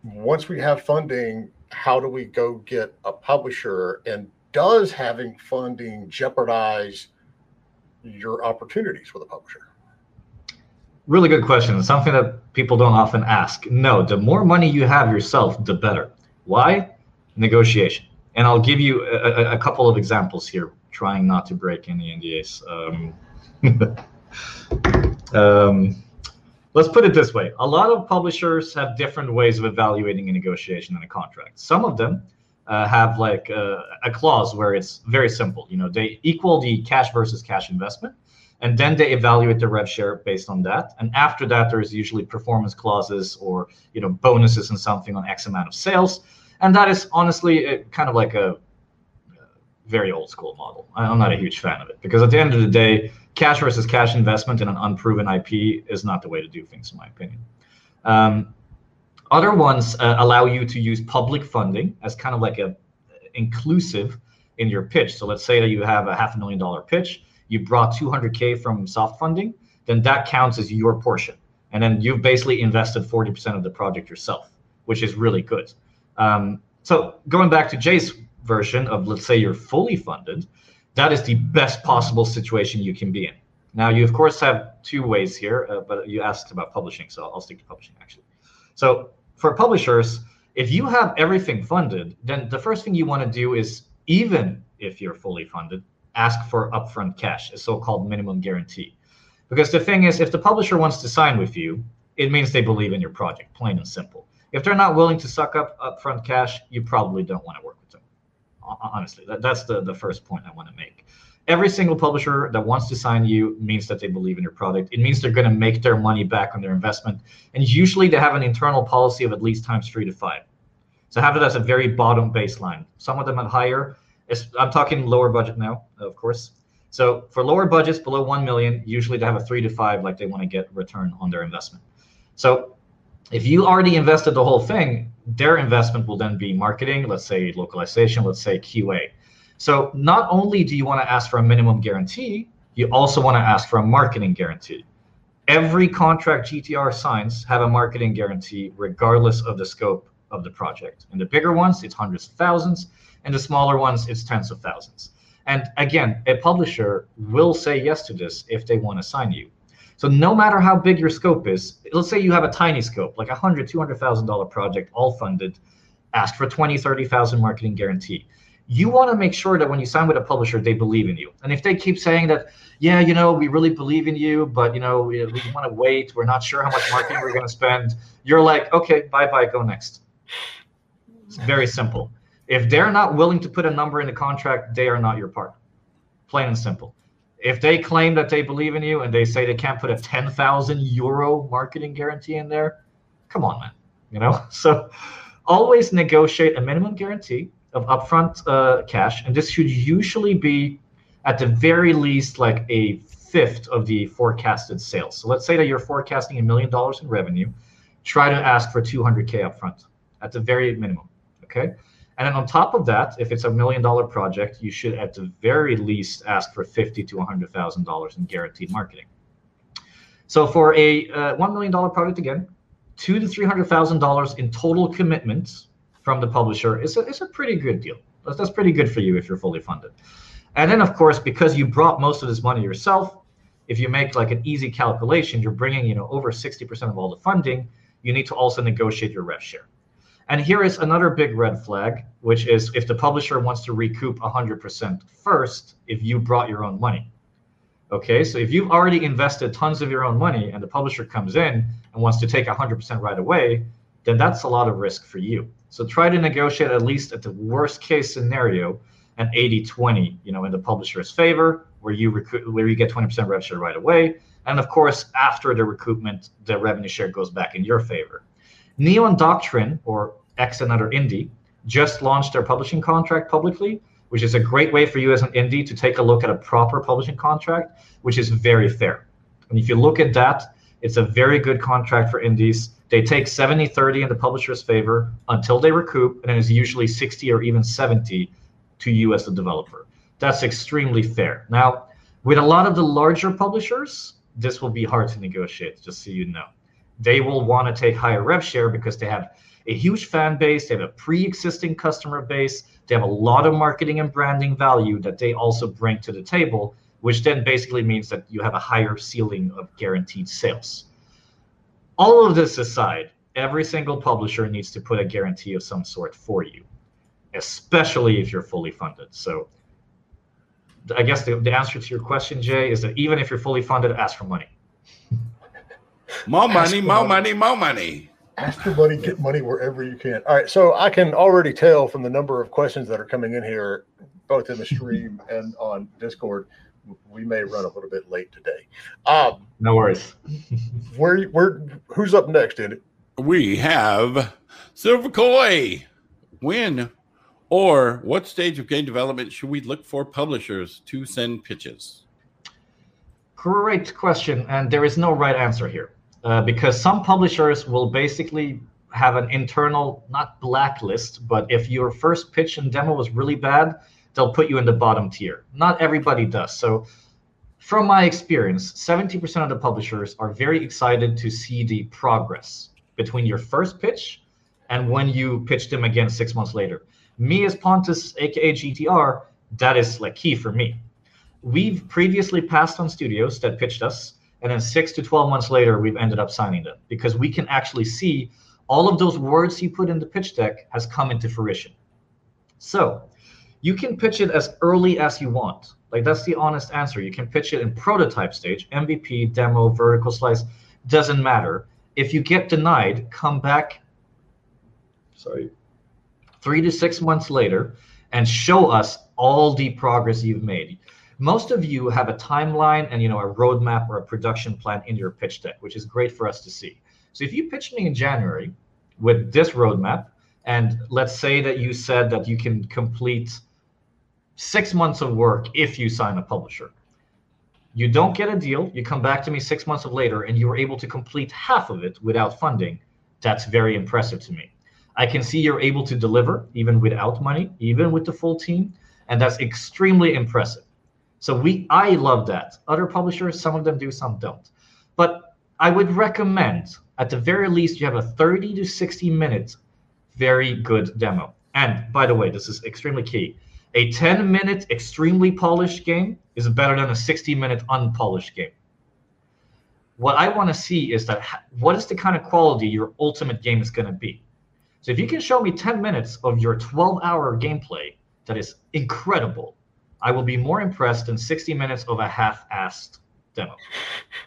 Once we have funding, how do we go get a publisher? And does having funding jeopardize your opportunities with a publisher? Really good question. Something that people don't often ask. No, the more money you have yourself, the better. Why? Negotiation. And I'll give you a, a, couple of examples here, trying not to break any NDAs. Um, (laughs) um, let's put it this way a lot of publishers have different ways of evaluating a negotiation and a contract. Some of them uh, have like uh, a clause where it's very simple. You know, they equal the cash versus cash investment and then they evaluate the rev share based on that and after that there's usually performance clauses or you know bonuses and something on x amount of sales and that is honestly uh, kind of like a uh, very old school model. I'm not a huge fan of it because at the end of the day cash versus cash investment in an unproven ip is not the way to do things in my opinion. Um, other ones uh, allow you to use public funding as kind of like a inclusive in your pitch. So let's say that you have a half a million dollar pitch you brought 200k from soft funding then that counts as your portion. And then you've basically invested 40% of the project yourself which is really good um, so going back to jay's version of let's say you're fully funded that is the best possible situation you can be in now you of course have two ways here uh, but you asked about publishing so i'll stick to publishing actually so for publishers if you have everything funded then the first thing you want to do is even if you're fully funded ask for upfront cash, a so-called minimum guarantee. Because the thing is, if the publisher wants to sign with you, it means they believe in your project, plain and simple. If they're not willing to suck up upfront cash, you probably don't want to work with them. Honestly, that, that's the, the first point I want to make. every single publisher that wants to sign you means that they believe in your product. It means they're going to make their money back on their investment. And usually they have an internal policy of at least times three to five. So have it as a very bottom baseline. Some of them are higher. I'm talking lower budget now, of course. So for lower budgets below 1 million, usually they have a three to five, like they want to get return on their investment. So if you already invested the whole thing, their investment will then be marketing, let's say localization, let's say QA. So not only do you want to ask for a minimum guarantee, you also want to ask for a marketing guarantee. Every contract GTR signs have a marketing guarantee regardless of the scope of the project. And the bigger ones, it's hundreds of thousands, and the smaller ones, it's tens of thousands. And again, a publisher will say yes to this if they want to sign you. So no matter how big your scope is, let's say you have a tiny scope, like a hundred, two hundred thousand dollar project, all funded, ask for 20, 30,000 marketing guarantee. You want to make sure that when you sign with a publisher, they believe in you. And if they keep saying that, yeah, you know, we really believe in you, but you know, we, we want to wait, we're not sure how much marketing we're going to spend, you're like, okay, bye bye, go next. It's very simple. If they're not willing to put a number in the contract, they are not your partner. Plain and simple if they claim that they believe in you and they say they can't put a 10,000 euro marketing guarantee in there, come on, man. You know, (laughs) so always negotiate a minimum guarantee of upfront uh, cash, and this should usually be at the very least like a fifth of the forecasted sales. So let's say that you're forecasting a million dollars in revenue, try to ask for 200k upfront at the very minimum. Okay. And then on top of that, if it's a million dollar project, you should at the very least ask for fifty to one hundred thousand dollars in guaranteed marketing. So for a uh, one million dollar project, again, two to three hundred thousand dollars in total commitments from the publisher is a, is a pretty good deal. That's, that's pretty good for you if you're fully funded. And then of course, because you brought most of this money yourself, if you make like an easy calculation, you're bringing you know over sixty percent of all the funding. You need to also negotiate your rev share. And here is another big red flag, which is if the publisher wants to recoup 100% first, if you brought your own money. Okay, so if you've already invested tons of your own money and the publisher comes in and wants to take 100% right away, then that's a lot of risk for you. So try to negotiate at least at the worst case scenario an 80-20, you know, in the publisher's favor, where you recruit, where you get 20% rev share right away. And of course, after the recoupment, the revenue share goes back in your favor. Neon Doctrine, or X and Another Indie, just launched their publishing contract publicly, which is a great way for you as an indie to take a look at a proper publishing contract, which is very fair. And if you look at that, it's a very good contract for indies. They take 70 30 in the publisher's favor until they recoup, and then it is usually 60 or even 70 to you as the developer. That's extremely fair. Now, with a lot of the larger publishers, this will be hard to negotiate, just so you know they will want to take higher rev share because they have a huge fan base, they have a pre-existing customer base, they have a lot of marketing and branding value that they also bring to the table, which then basically means that you have a higher ceiling of guaranteed sales. All of this aside, every single publisher needs to put a guarantee of some sort for you, especially if you're fully funded. So I guess the, the answer to your question, Jay, is that even if you're fully funded, ask for money. More money, more money, more money. Ask for money, get money wherever you can. All right. So I can already tell from the number of questions that are coming in here, both in the stream (laughs) and on Discord, we may run a little bit late today. Um, no worries. (laughs) where, where, who's up next, Andy? We have Silver Koi. When or what stage of game development should we look for publishers to send pitches? Great question. And there is no right answer here uh, because some publishers will basically have an internal, not blacklist, but if your first pitch and demo was really bad, they'll put you in the bottom tier. Not everybody does. So, from my experience, 70% of the publishers are very excited to see the progress between your first pitch and when you pitch them again six months later. Me as Pontus, aka GTR, that is like key for me. We've previously passed on studios that pitched us and then six to 12 months later, we've ended up signing them because we can actually see all of those words you put in the pitch deck has come into fruition. So you can pitch it as early as you want. Like that's the honest answer. You can pitch it in prototype stage, MVP, demo, vertical slice, doesn't matter. If you get denied, come back, sorry, three to six months later and show us all the progress you've made most of you have a timeline and you know a roadmap or a production plan in your pitch deck, which is great for us to see. So if you pitched me in January with this roadmap, and let's say that you said that you can complete six months of work if you sign a publisher. You don't get a deal, you come back to me six months of later, and you were able to complete half of it without funding. That's very impressive to me. I can see you're able to deliver even without money, even with the full team, and that's extremely impressive. So we I love that. Other publishers, some of them do, some don't. But I would recommend at the very least you have a 30 to 60 minutes very good demo. And by the way, this is extremely key. A 10 minute extremely polished game is better than a 60 minute unpolished game. What I want to see is that what is the kind of quality your ultimate game is going to be. So if you can show me 10 minutes of your 12 hour gameplay that is incredible, I will be more impressed than 60 minutes of a half-assed demo. (laughs)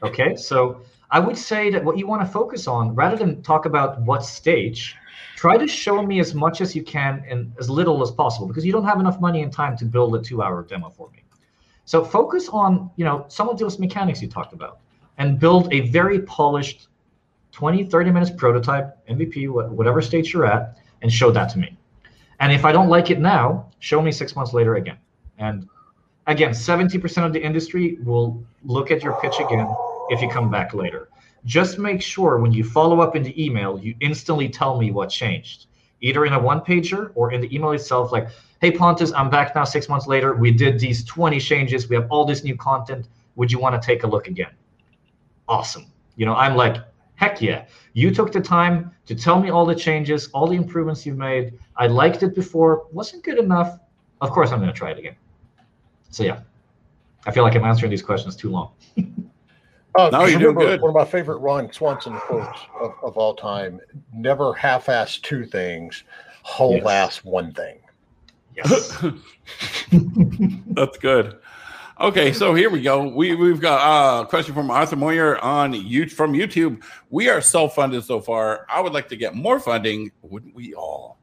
Okay, so I would say that what you want to focus on, rather than talk about what stage, try to show me as much as you can and as little as possible because you don't have enough money and time to build a two-hour demo for me. So focus on you know some of those mechanics you talked about and build a very polished 20, 30 minutes prototype, MVP, whatever stage you're at, and show that to me. And if I don't like it now, show me six months later again. And again, 70% of the industry will look at your pitch again if you come back later. Just make sure when you follow up in the email, you instantly tell me what changed, either in a one pager or in the email itself, like, hey, Pontus, I'm back now six months later. We did these 20 changes. We have all this new content. Would you want to take a look again? Awesome. You know, I'm like, heck yeah. You took the time to tell me all the changes, all the improvements you've made. I liked it before, wasn't good enough. Of course, I'm going to try it again. So yeah, I feel like I'm answering these questions too long. (laughs) uh, no, you're doing good. One of my favorite Ron Swanson quotes of, of all time: "Never half-ass two things, whole-ass yes. one thing." Yes, (laughs) (laughs) that's good. Okay, so here we go. We we've got a question from Arthur Moyer on you from YouTube. We are self-funded so far. I would like to get more funding. Wouldn't we all?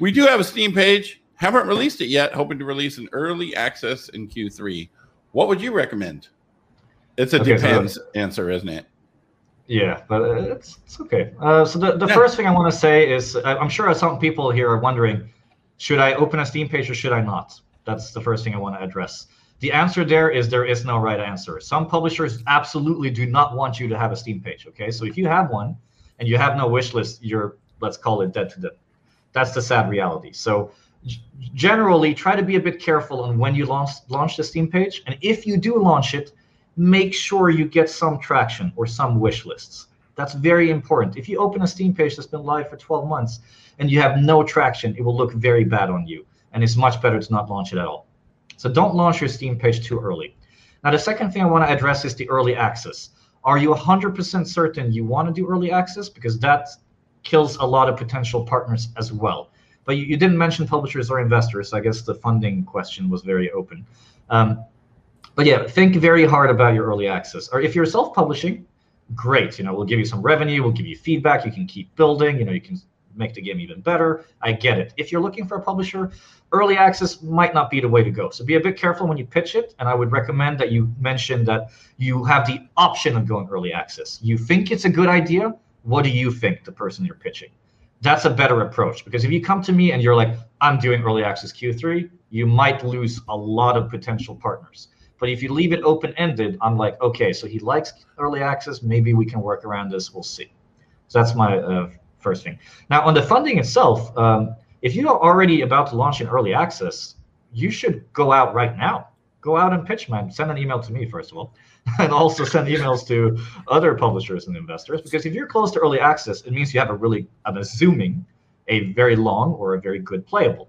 We do have a Steam page. Haven't released it yet. Hoping to release an early access in Q3. What would you recommend? It's a okay, depends so answer, isn't it? Yeah, but it's it's okay. Uh, so the, the yeah. first thing I want to say is I'm sure some people here are wondering, should I open a Steam page or should I not? That's the first thing I want to address. The answer there is there is no right answer. Some publishers absolutely do not want you to have a Steam page. Okay, so if you have one and you have no wish list, you're let's call it dead to dead. That's the sad reality. So generally try to be a bit careful on when you launch launch the Steam page, and if you do launch it, make sure you get some traction or some wish lists. That's very important. If you open a Steam page that's been live for 12 months and you have no traction, it will look very bad on you, and it's much better to not launch it at all. So don't launch your Steam page too early. Now, the second thing I want to address is the early access. Are you 100% certain you want to do early access? Because that kills a lot of potential partners as well. But you, you didn't mention publishers or investors. So I guess the funding question was very open. Um, but yeah, think very hard about your early access. Or if you're self-publishing, great. You know, we'll give you some revenue, we'll give you feedback. You can keep building. You know, you can make the game even better. I get it. If you're looking for a publisher, early access might not be the way to go. So be a bit careful when you pitch it. And I would recommend that you mention that you have the option of going early access. You think it's a good idea. What do you think, the person you're pitching? That's a better approach because if you come to me and you're like, I'm doing early access Q3, you might lose a lot of potential partners. But if you leave it open ended, I'm like, okay, so he likes early access. Maybe we can work around this. We'll see. So that's my uh, first thing. Now, on the funding itself, um, if you are already about to launch in early access, you should go out right now. Go out and pitch, man. Send an email to me, first of all. (laughs) and also send emails to other publishers and investors. Because if you're close to early access, it means you have a really, I'm assuming, a very long or a very good playable.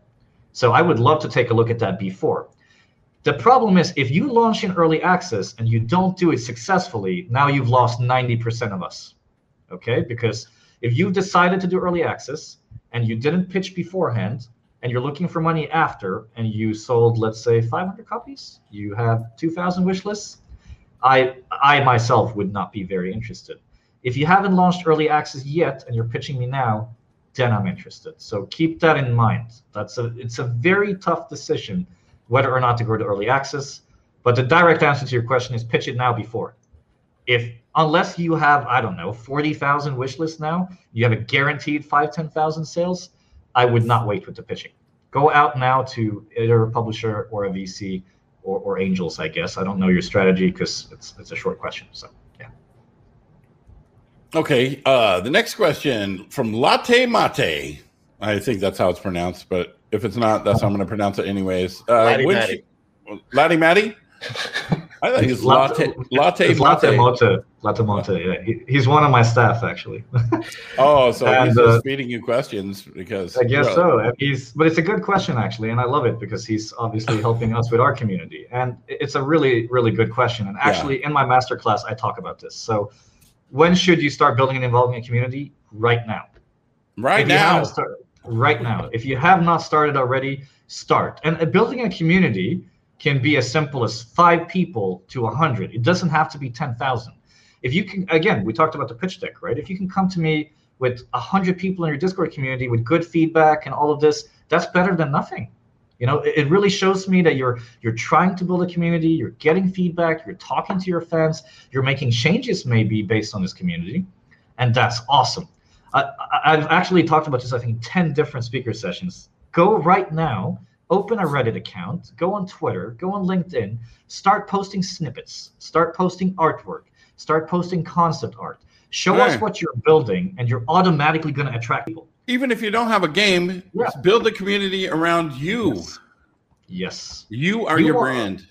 So I would love to take a look at that before. The problem is if you launch in early access and you don't do it successfully, now you've lost 90% of us. Okay? Because if you decided to do early access and you didn't pitch beforehand and you're looking for money after and you sold, let's say, 500 copies, you have 2,000 wish lists, I I myself would not be very interested. If you haven't launched early access yet and you're pitching me now, then I'm interested. So keep that in mind. That's a it's a very tough decision whether or not to go to early access. But the direct answer to your question is pitch it now before. If unless you have, I don't know, 40,000 wish lists now, you have a guaranteed five, 10,000 sales, I would not wait with the pitching. Go out now to either a publisher or a VC or, or angels, I guess. I don't know your strategy because it's, it's a short question. So, yeah. Okay. Uh, the next question from Latte Mate. I think that's how it's pronounced, but if it's not, that's how I'm going to pronounce it anyways. Uh, Latte which- Matty. Latte Matty? (laughs) I think it's latte, latte, It's Latte mate. Latte Mote. Yeah, he, he's one of my staff actually. (laughs) Oh, so (laughs) And, he's uh, feeding you questions because I guess well, so. And he's, but it's a good question actually, and I love it because he's obviously helping us with our community, and it's a really, really good question. And actually, in my masterclass, I talk about this. So, when should you start building and involving a community? Right now. Right If now. right now. If you have not started already, start. And uh, building a community can be as simple as five people to a hundred. It doesn't have to be ten thousand. If you can, again, we talked about the pitch deck, right? If you can come to me with a hundred people in your Discord community with good feedback and all of this, that's better than nothing. You know, it, it really shows me that you're you're trying to build a community, you're getting feedback, you're talking to your fans, you're making changes maybe based on this community, and that's awesome. I- I've actually talked about this, I think, 10 different speaker sessions. Go right now, open a Reddit account, go on Twitter, go on LinkedIn, start posting snippets, start posting artwork, start posting concept art. Show us what you're building, and you're automatically going to attract people. Even if you don't have a game, Yeah. build a community around you. Yes. Yes. You are You your are- brand.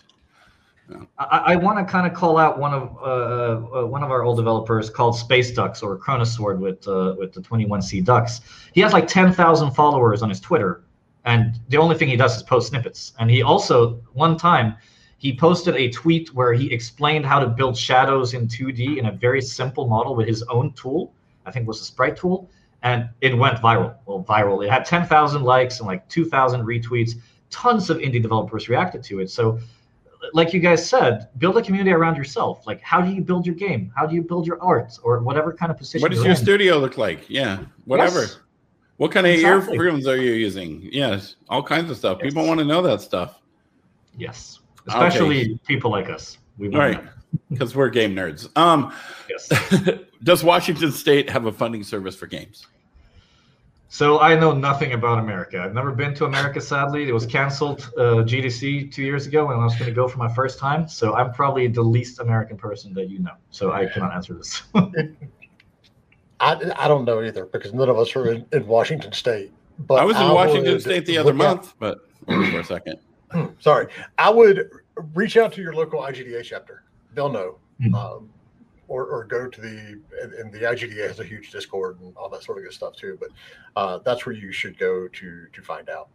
I, I want to kind of call out one of uh, uh, one of our old developers called Space Ducks or Chronosword with uh, with the 21C Ducks. He has like 10,000 followers on his Twitter, and the only thing he does is post snippets. And he also one time he posted a tweet where he explained how to build shadows in 2D in a very simple model with his own tool. I think it was a sprite tool, and it went viral. Well, viral. It had 10,000 likes and like 2,000 retweets. Tons of indie developers reacted to it. So like you guys said, build a community around yourself. Like, how do you build your game? How do you build your art, or whatever kind of position? What does your in? studio look like? Yeah, whatever. Yes. What kind of Exactly. earphones are you using? Yes, all kinds of stuff. Yes. People want to know that stuff. Yes, especially people like us. We right, because we're game nerds. Um, Yes. (laughs) does Washington State have a funding service for games? So I know nothing about America. I've never been to America. Sadly, it was canceled uh, GDC two years ago, and I was going to go for my first time. So I'm probably the least American person that you know. So I cannot answer this. (laughs) I, I don't know either because none of us are in, in Washington State. But I was in Washington would State the other look out- month, but only for a second. sorry, I would reach out to your local IGDA chapter. They'll know. Mhm. Um, or, or go to the and, and the IGDA has a huge Discord and all that sort of good stuff too. But uh, that's where you should go to to find out.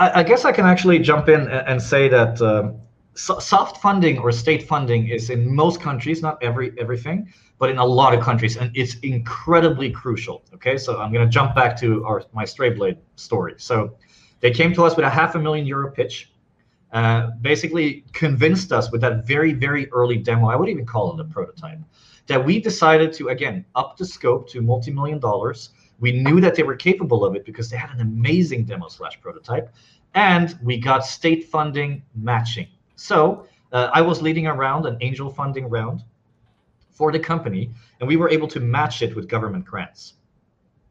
I, I guess I can actually jump in and say that um, so- soft funding or state funding is in most countries, not every everything, but in a lot of countries, and it's incredibly crucial. Okay, so I'm going to jump back to our my Stray Blade story. So they came to us with a half a million euro pitch. Uh, basically convinced us with that very very early demo i would even call it a prototype that we decided to again up the scope to multi-million dollars we knew that they were capable of it because they had an amazing demo slash prototype and we got state funding matching. So uh, I was leading around an angel funding round for the company, and we were able to match it with government grants,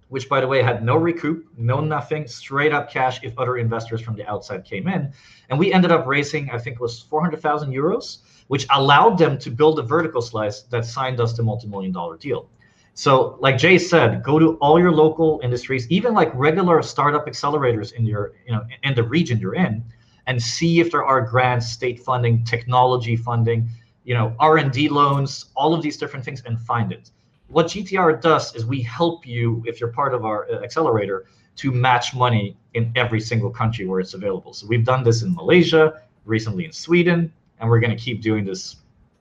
which, by the way, had no recoup, no nothing, straight up cash if other investors from the outside came in. And we ended up raising, I think it was 400,000 euros, which allowed them to build a vertical slice that signed us the multi million dollar deal. So, like Jay said, go to all your local industries, even like regular startup accelerators in your, you know, in the region you're in, and see if there are grants, state funding, technology funding, you know, R and D loans, all of these different things, and find it. What GTR does is we help you if you're part of our uh, accelerator to match money in every single country where it's available. So we've done this in Malaysia, recently in Sweden, and we're going to keep doing this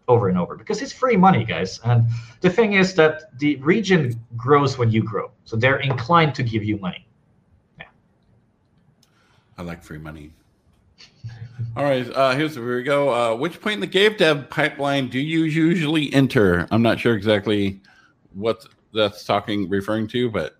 over and over because it's free money, guys. And the thing is that the region grows when you grow. So they're inclined to give you money. Yeah. I like free money. All right, uh, here's here we go. Uh, which point in the game dev pipeline do you usually enter? I'm not sure exactly what that's talking referring to, but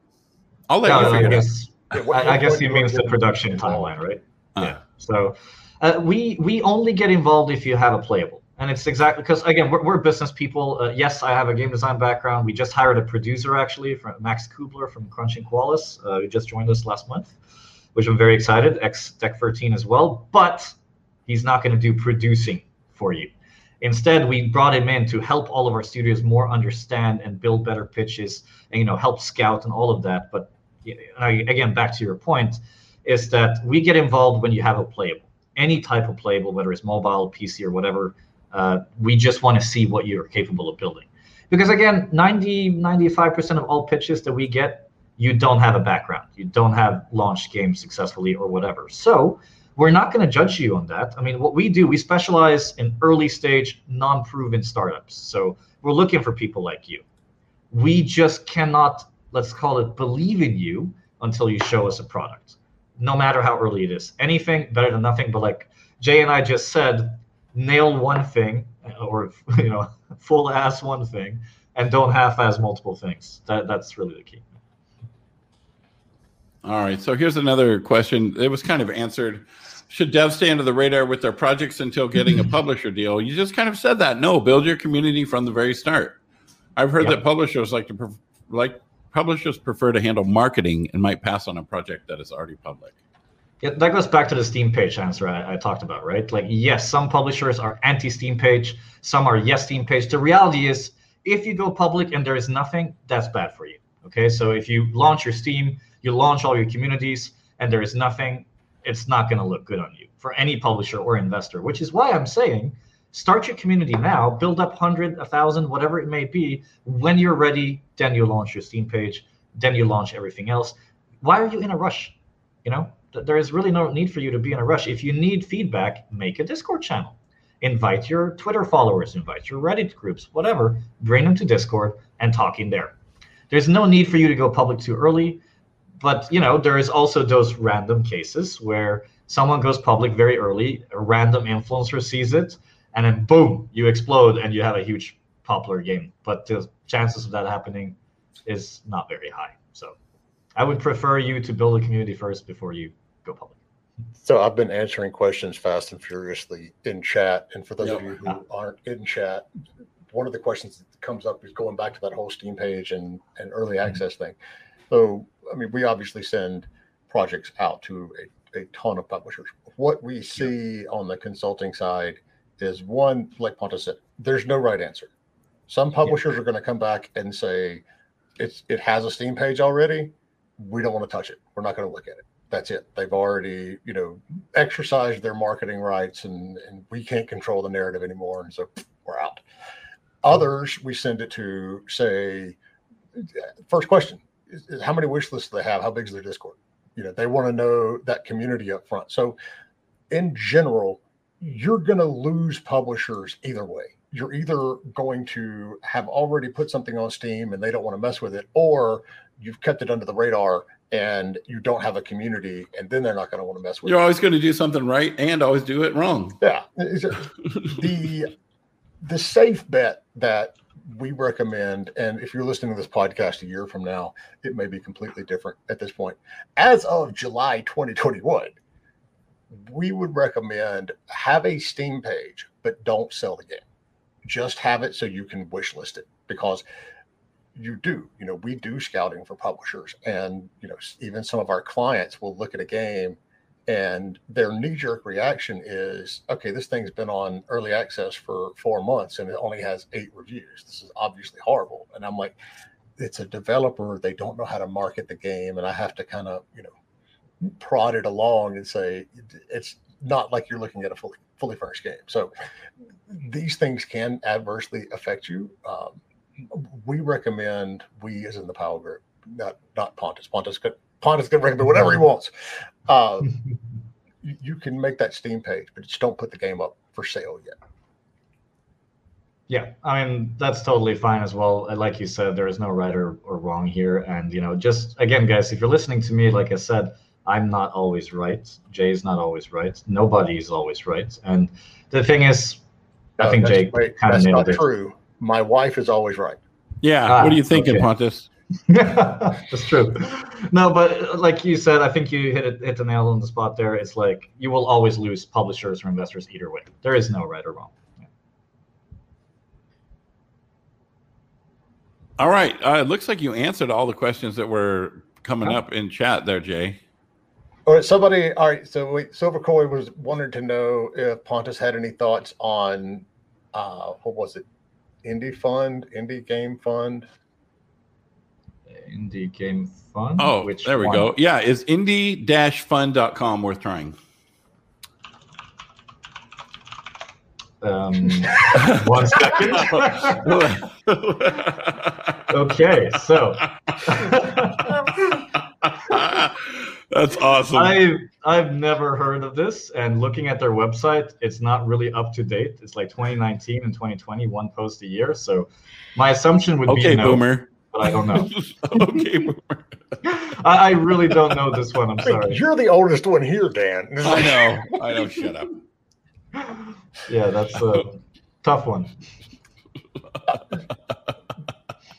I'll let you I figure it out. guess, Yeah, what- I, I guess what- he means the production timeline, right? Uh, yeah. So Uh, we we only get involved if you have a playable, and it's exactly because again we're, we're business people. Uh, yes, I have a game design background. We just hired a producer actually, from Max Kubler from Crunching Koalas. Uh, who just joined us last month, which I'm very excited. Ex Deck 13 as well, but he's not going to do producing for you. Instead, we brought him in to help all of our studios more understand and build better pitches, and you know help scout and all of that. But again, back to your point, is that we get involved when you have a playable, any type of playable, whether it's mobile, PC, or whatever. Uh, we just want to see what you're capable of building. Because again, 90, 95% of all pitches that we get, you don't have a background. You don't have launched games successfully or whatever. So we're not going to judge you on that. I mean, what we do, we specialize in early stage, non proven startups. So we're looking for people like you. We just cannot, let's call it, believe in you until you show us a product, no matter how early it is. Anything better than nothing. But like Jay and I just said, nail one thing uh, or, (laughs) you know, (laughs) full ass one thing and don't half ass multiple things. That, that's really the key. All right. So here's another question. It was kind of answered. Should devs stay under the radar with their projects until getting a (laughs) publisher deal? You just kind of said that. No, build your community from the very start. I've heard that publishers like to like publishers prefer to handle marketing and might pass on a project that is already public. Yeah, that goes back to the Steam page answer I, I, talked about, right? Like, yes, some publishers are anti Steam page, some are yes Steam page. The reality is, if you go public and there is nothing, that's bad for you. Okay, so if you launch your Steam, you launch all your communities, and there is nothing, it's not going to look good on you for any publisher or investor, which is why I'm saying start your community now, build up 100, 1,000, whatever it may be. When you're ready, then you launch your Steam page, then you launch everything else. Why are you in a rush? You know, there is really no need for you to be in a rush. If you need feedback, make a Discord channel. Invite your Twitter followers, invite your Reddit groups, whatever, bring them to Discord and talk in there. There's no need for you to go public too early but you know there is also those random cases where someone goes public very early a random influencer sees it and then boom you explode and you have a huge popular game but the chances of that happening is not very high so i would prefer you to build a community first before you go public so i've been answering questions fast and furiously in chat and for those yep. of you who aren't in chat one of the questions that comes up is going back to that whole steam page and, and early mm-hmm. access mm-hmm. thing so I mean, we obviously send projects out to a, a ton of publishers. What we see yeah. on the consulting side is one, like Ponta said, there's no right answer. Some publishers yeah. are going to come back and say, it's it has a Steam page already. We don't want to touch it. We're not going to look at it. That's it. They've already, you know, exercised their marketing rights and, and we can't control the narrative anymore. And so we're out. Others, we send it to say, first question, how many wish lists do they have? How big is their Discord? You know, they want to know that community up front. So, in general, you're going to lose publishers either way. You're either going to have already put something on Steam and they don't want to mess with it, or you've kept it under the radar and you don't have a community, and then they're not going to want to mess with You're it. always going to do something right and always do it wrong. Yeah. (laughs) the the safe bet that we recommend, and if you're listening to this podcast a year from now, it may be completely different at this point. As of July 2021, we would recommend have a Steam page, but don't sell the game. Just have it so you can wish list it because you do. You know, we do scouting for publishers, and you know, even some of our clients will look at a game and their knee-jerk reaction is okay this thing's been on early access for four months and it only has eight reviews. This is obviously horrible. And i'm like it's a developer. They don't know how to market the game and i have to kind of you know prod it along and say it's not like you're looking at a fully fully furnished game. So these things can adversely affect you. Um, we recommend we as in the Powell Group not not pontus. Pontus could Pontus can recommend whatever he wants. Uh, (laughs) you can make that Steam page, but just don't put the game up for sale yet. Yeah, I mean that's totally fine as well. Like you said, there is no right or, or wrong here, and you know, just again, guys, if you're listening to me, like I said, I'm not always right. Jay's not always right. Nobody's always right. And the thing is, I uh, think Jay kind of nailed it. True. My wife is always right. Yeah. Ah, what are you thinking, okay. Pontus? (laughs) That's true. No, but like you said, I think you hit it, hit the nail on the spot there. It's like you will always lose publishers or investors either way. There is no right or wrong. All right. Uh, it looks like you answered all the questions that were coming up in chat there, Jay. All right, somebody. All right, so wait, Silver Koi was wanted to know if Pontus had any thoughts on uh, what was it, Indie Fund, Indie Game Fund. Indie Game Fund. Oh, Which there we one? go. Yeah, is indie-fund.com worth trying? Um, (laughs) one second. (laughs) okay, so that's awesome. I've I've never heard of this, and looking at their website, it's not really up to date. It's like 2019 and 2020, one post a year. So my assumption would okay, be no, boomer. But I don't know. (laughs) okay, boomer. I, I, really don't know this one. I'm sorry. You're the oldest one here, Dan. I know. I know. Shut up yeah, that's a tough one.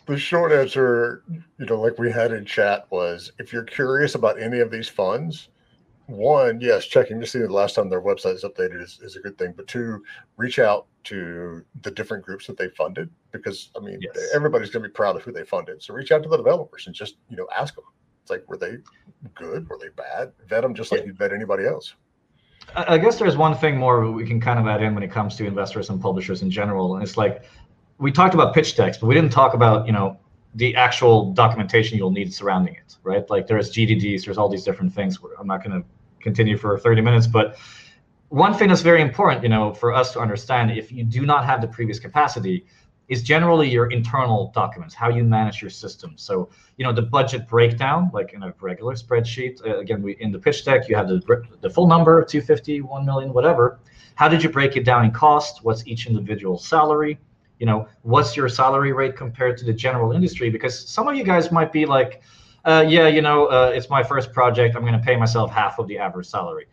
the short answer, you know, like we had in chat, was if you're curious about any of these funds, one, yes, checking to see the last time their website is updated is, is a good thing. But two, reach out to the different groups that they funded because I mean yes. everybody's going to be proud of who they funded. So reach out to the developers and just you know ask them. It's like were they good? Were they bad? Vet them just like yeah. you'd vet anybody else. I guess there's one thing more we can kind of add in when it comes to investors and publishers in general, and it's like we talked about pitch decks, but we didn't talk about you know the actual documentation you'll need surrounding it, right? Like there's GDDs, there's all these different things. I'm not going to continue for 30 minutes, but one thing that's very important, you know, for us to understand, if you do not have the previous capacity, is generally your internal documents, how you manage your system. So, you know, the budget breakdown, like in a regular spreadsheet, uh, again, we in the pitch deck, you have the, the full number, 250, 1 million, whatever. How did you break it down in cost? What's each individual salary? You know, what's your salary rate compared to the general industry? Because some of you guys might be like, uh, yeah, you know, uh, it's my first project. I'm going to pay myself half of the average salary.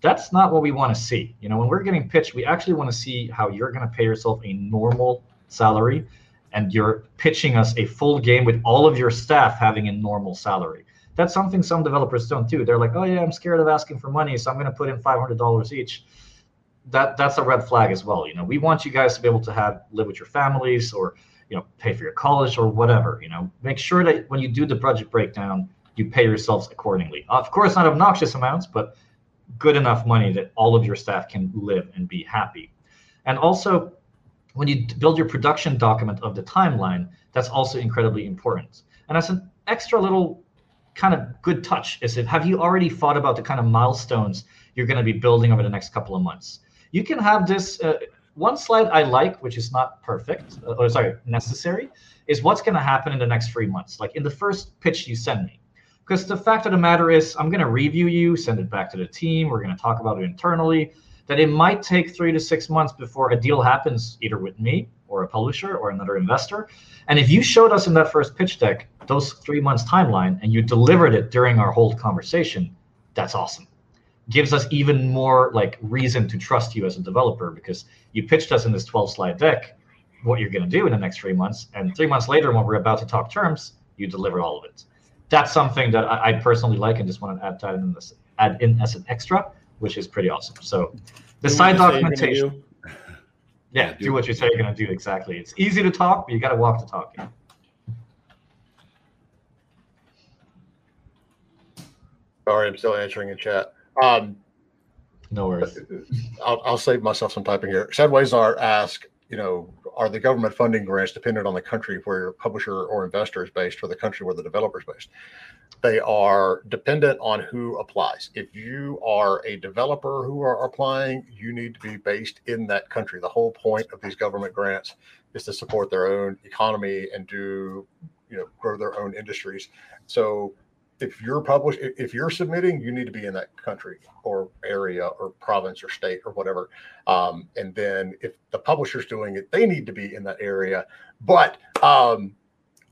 That's not what we want to see. You know, when we're getting pitched, we actually want to see how you're going to pay yourself a normal salary and you're pitching us a full game with all of your staff having a normal salary. That's something some developers don't do. They're like, oh yeah, I'm scared of asking for money, so I'm going to put in $500 each. That that's a red flag as well. You know, we want you guys to be able to have live with your families or you know pay for your college or whatever. You know, make sure that when you do the budget breakdown, you pay yourselves accordingly. Of course, not obnoxious amounts, but good enough money that all of your staff can live and be happy. And also when you build your production document of the timeline, that's also incredibly important. And as an extra little kind of good touch is if have you already thought about the kind of milestones you're going to be building over the next couple of months? You can have this uh, one slide I like, which is not perfect, uh, or sorry, necessary, is what's going to happen in the next three months, like in the first pitch you send me. Because the fact of the matter is, I'm going to review you, send it back to the team. We're going to talk about it internally that it might take three to six months before a deal happens, either with me or a publisher or another investor. And if you showed us in that first pitch deck those three months timeline and you delivered it during our whole conversation, that's awesome. Gives us even more like reason to trust you as a developer because you pitched us in this 12 slide deck what you're going to do in the next three months. And three months later, when we're about to talk terms, you deliver all of it. That's something that I, I personally like and just want to add, that in this, add in as an extra which is pretty awesome. So the do side documentation. (laughs) Yeah, do, do what you say you're going to do exactly. It's easy to talk, but you got to walk the talk. Yeah. Sorry, I'm still answering in chat. Um, no worries. I'll, I'll save myself some typing here. Sadways are ask, you know, are the government funding grants dependent on the country where your publisher or investor is based or the country where the developer is based? They are dependent on who applies. If you are a developer who are applying, you need to be based in that country. The whole point of these government grants is to support their own economy and do, you know, grow their own industries. So if you're published, if you're submitting, you need to be in that country or area or province or state or whatever. Um, and then if the publisher's doing it, they need to be in that area. But um,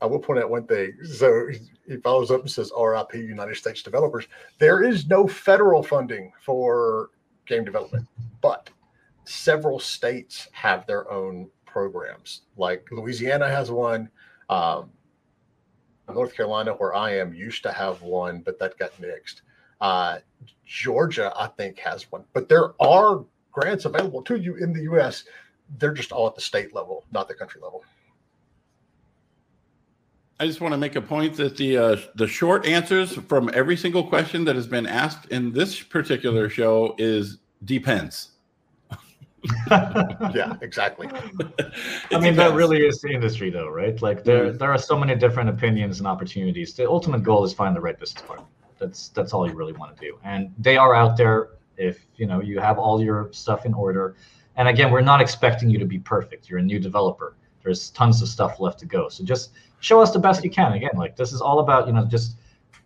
I will point out one thing. So he follows up and says, RIP United States developers. There is no federal funding for game development, but several states have their own programs. Like Louisiana has one. Um, North Carolina, where I am, used to have one, but that got nixed. Uh, Georgia, I think, has one, but there are grants available to you in the U.S. They're just all at the state level, not the country level. I just want to make a point that the uh, the short answers from every single question that has been asked in this particular show is depends. Yeah, exactly. (laughs) I mean, that really is the industry, though, right? Like there, mm-hmm. there are so many different opinions and opportunities. The ultimate goal is find the right business partner. That's that's all you really want to do, and they are out there. If you know you have all your stuff in order, and again, we're not expecting you to be perfect. You're a new developer. There's tons of stuff left to go. So just show us the best you can. Again, like this is all about you know just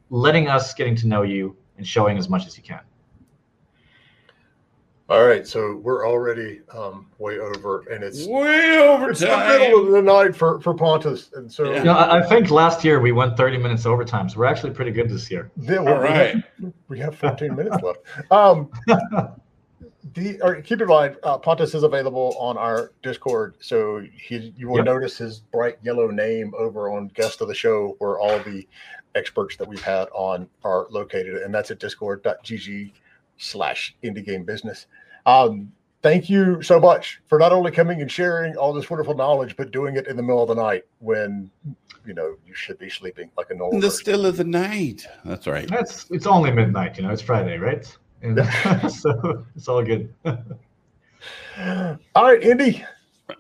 letting us getting to know you and showing as much as you can. All right, so we're already um, way over, and it's way over it's time. the middle of the night for for Pontus, and so yeah. you know, I think last year we went 30 minutes overtime, so we're actually pretty good this year. Yeah, well, All right, we have, we have 14 minutes left. Um, (laughs) the or keep in mind, uh, Pontus is available on our Discord, so he you will yep. notice his bright yellow name over on guest of the show, where all the experts that we've had on are located, and that's at discord.gg slash indie game business. Um, thank you so much for not only coming and sharing all this wonderful knowledge, but doing it in the middle of the night when you know you should be sleeping like a normal. In the person. still of the night. That's right. That's it's only midnight. You know, it's Friday, right? And (laughs) (laughs) so it's all good. all right, Indy.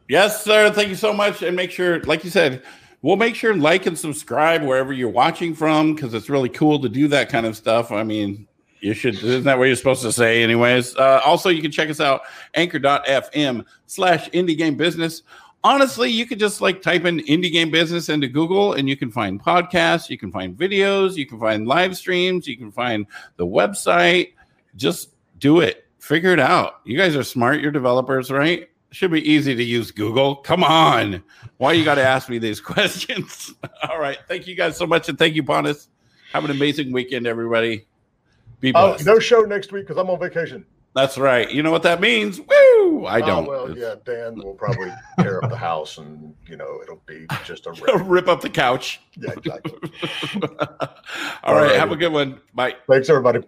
Yes, sir. Thank you so much, and make sure, like you said. We'll make sure and like and subscribe wherever you're watching from because it's really cool to do that kind of stuff. I mean, you should. Isn't that what you're supposed to say, anyways? Uh, also, you can check us out anchor.fm slash indie game business. Honestly, you could just like type in indie game business into Google and you can find podcasts, you can find videos, you can find live streams, you can find the website. Just do it. Figure it out. You guys are smart. You're developers, right? Should be easy to use Google. Come on. Why you got to ask me these (laughs) questions? All right. Thank you guys so much. And thank you, Pontus. Have an amazing weekend, everybody. Be oh, blessed. no show next week because I'm on vacation. That's right. You know what that means? Woo! I oh, don't. Oh, well, yeah, Dan will probably tear up the house, and you know it'll be just a (laughs) rip, rip up the couch. Yeah, exactly. (laughs) All, All right, right, have a good one. Bye. Thanks, everybody.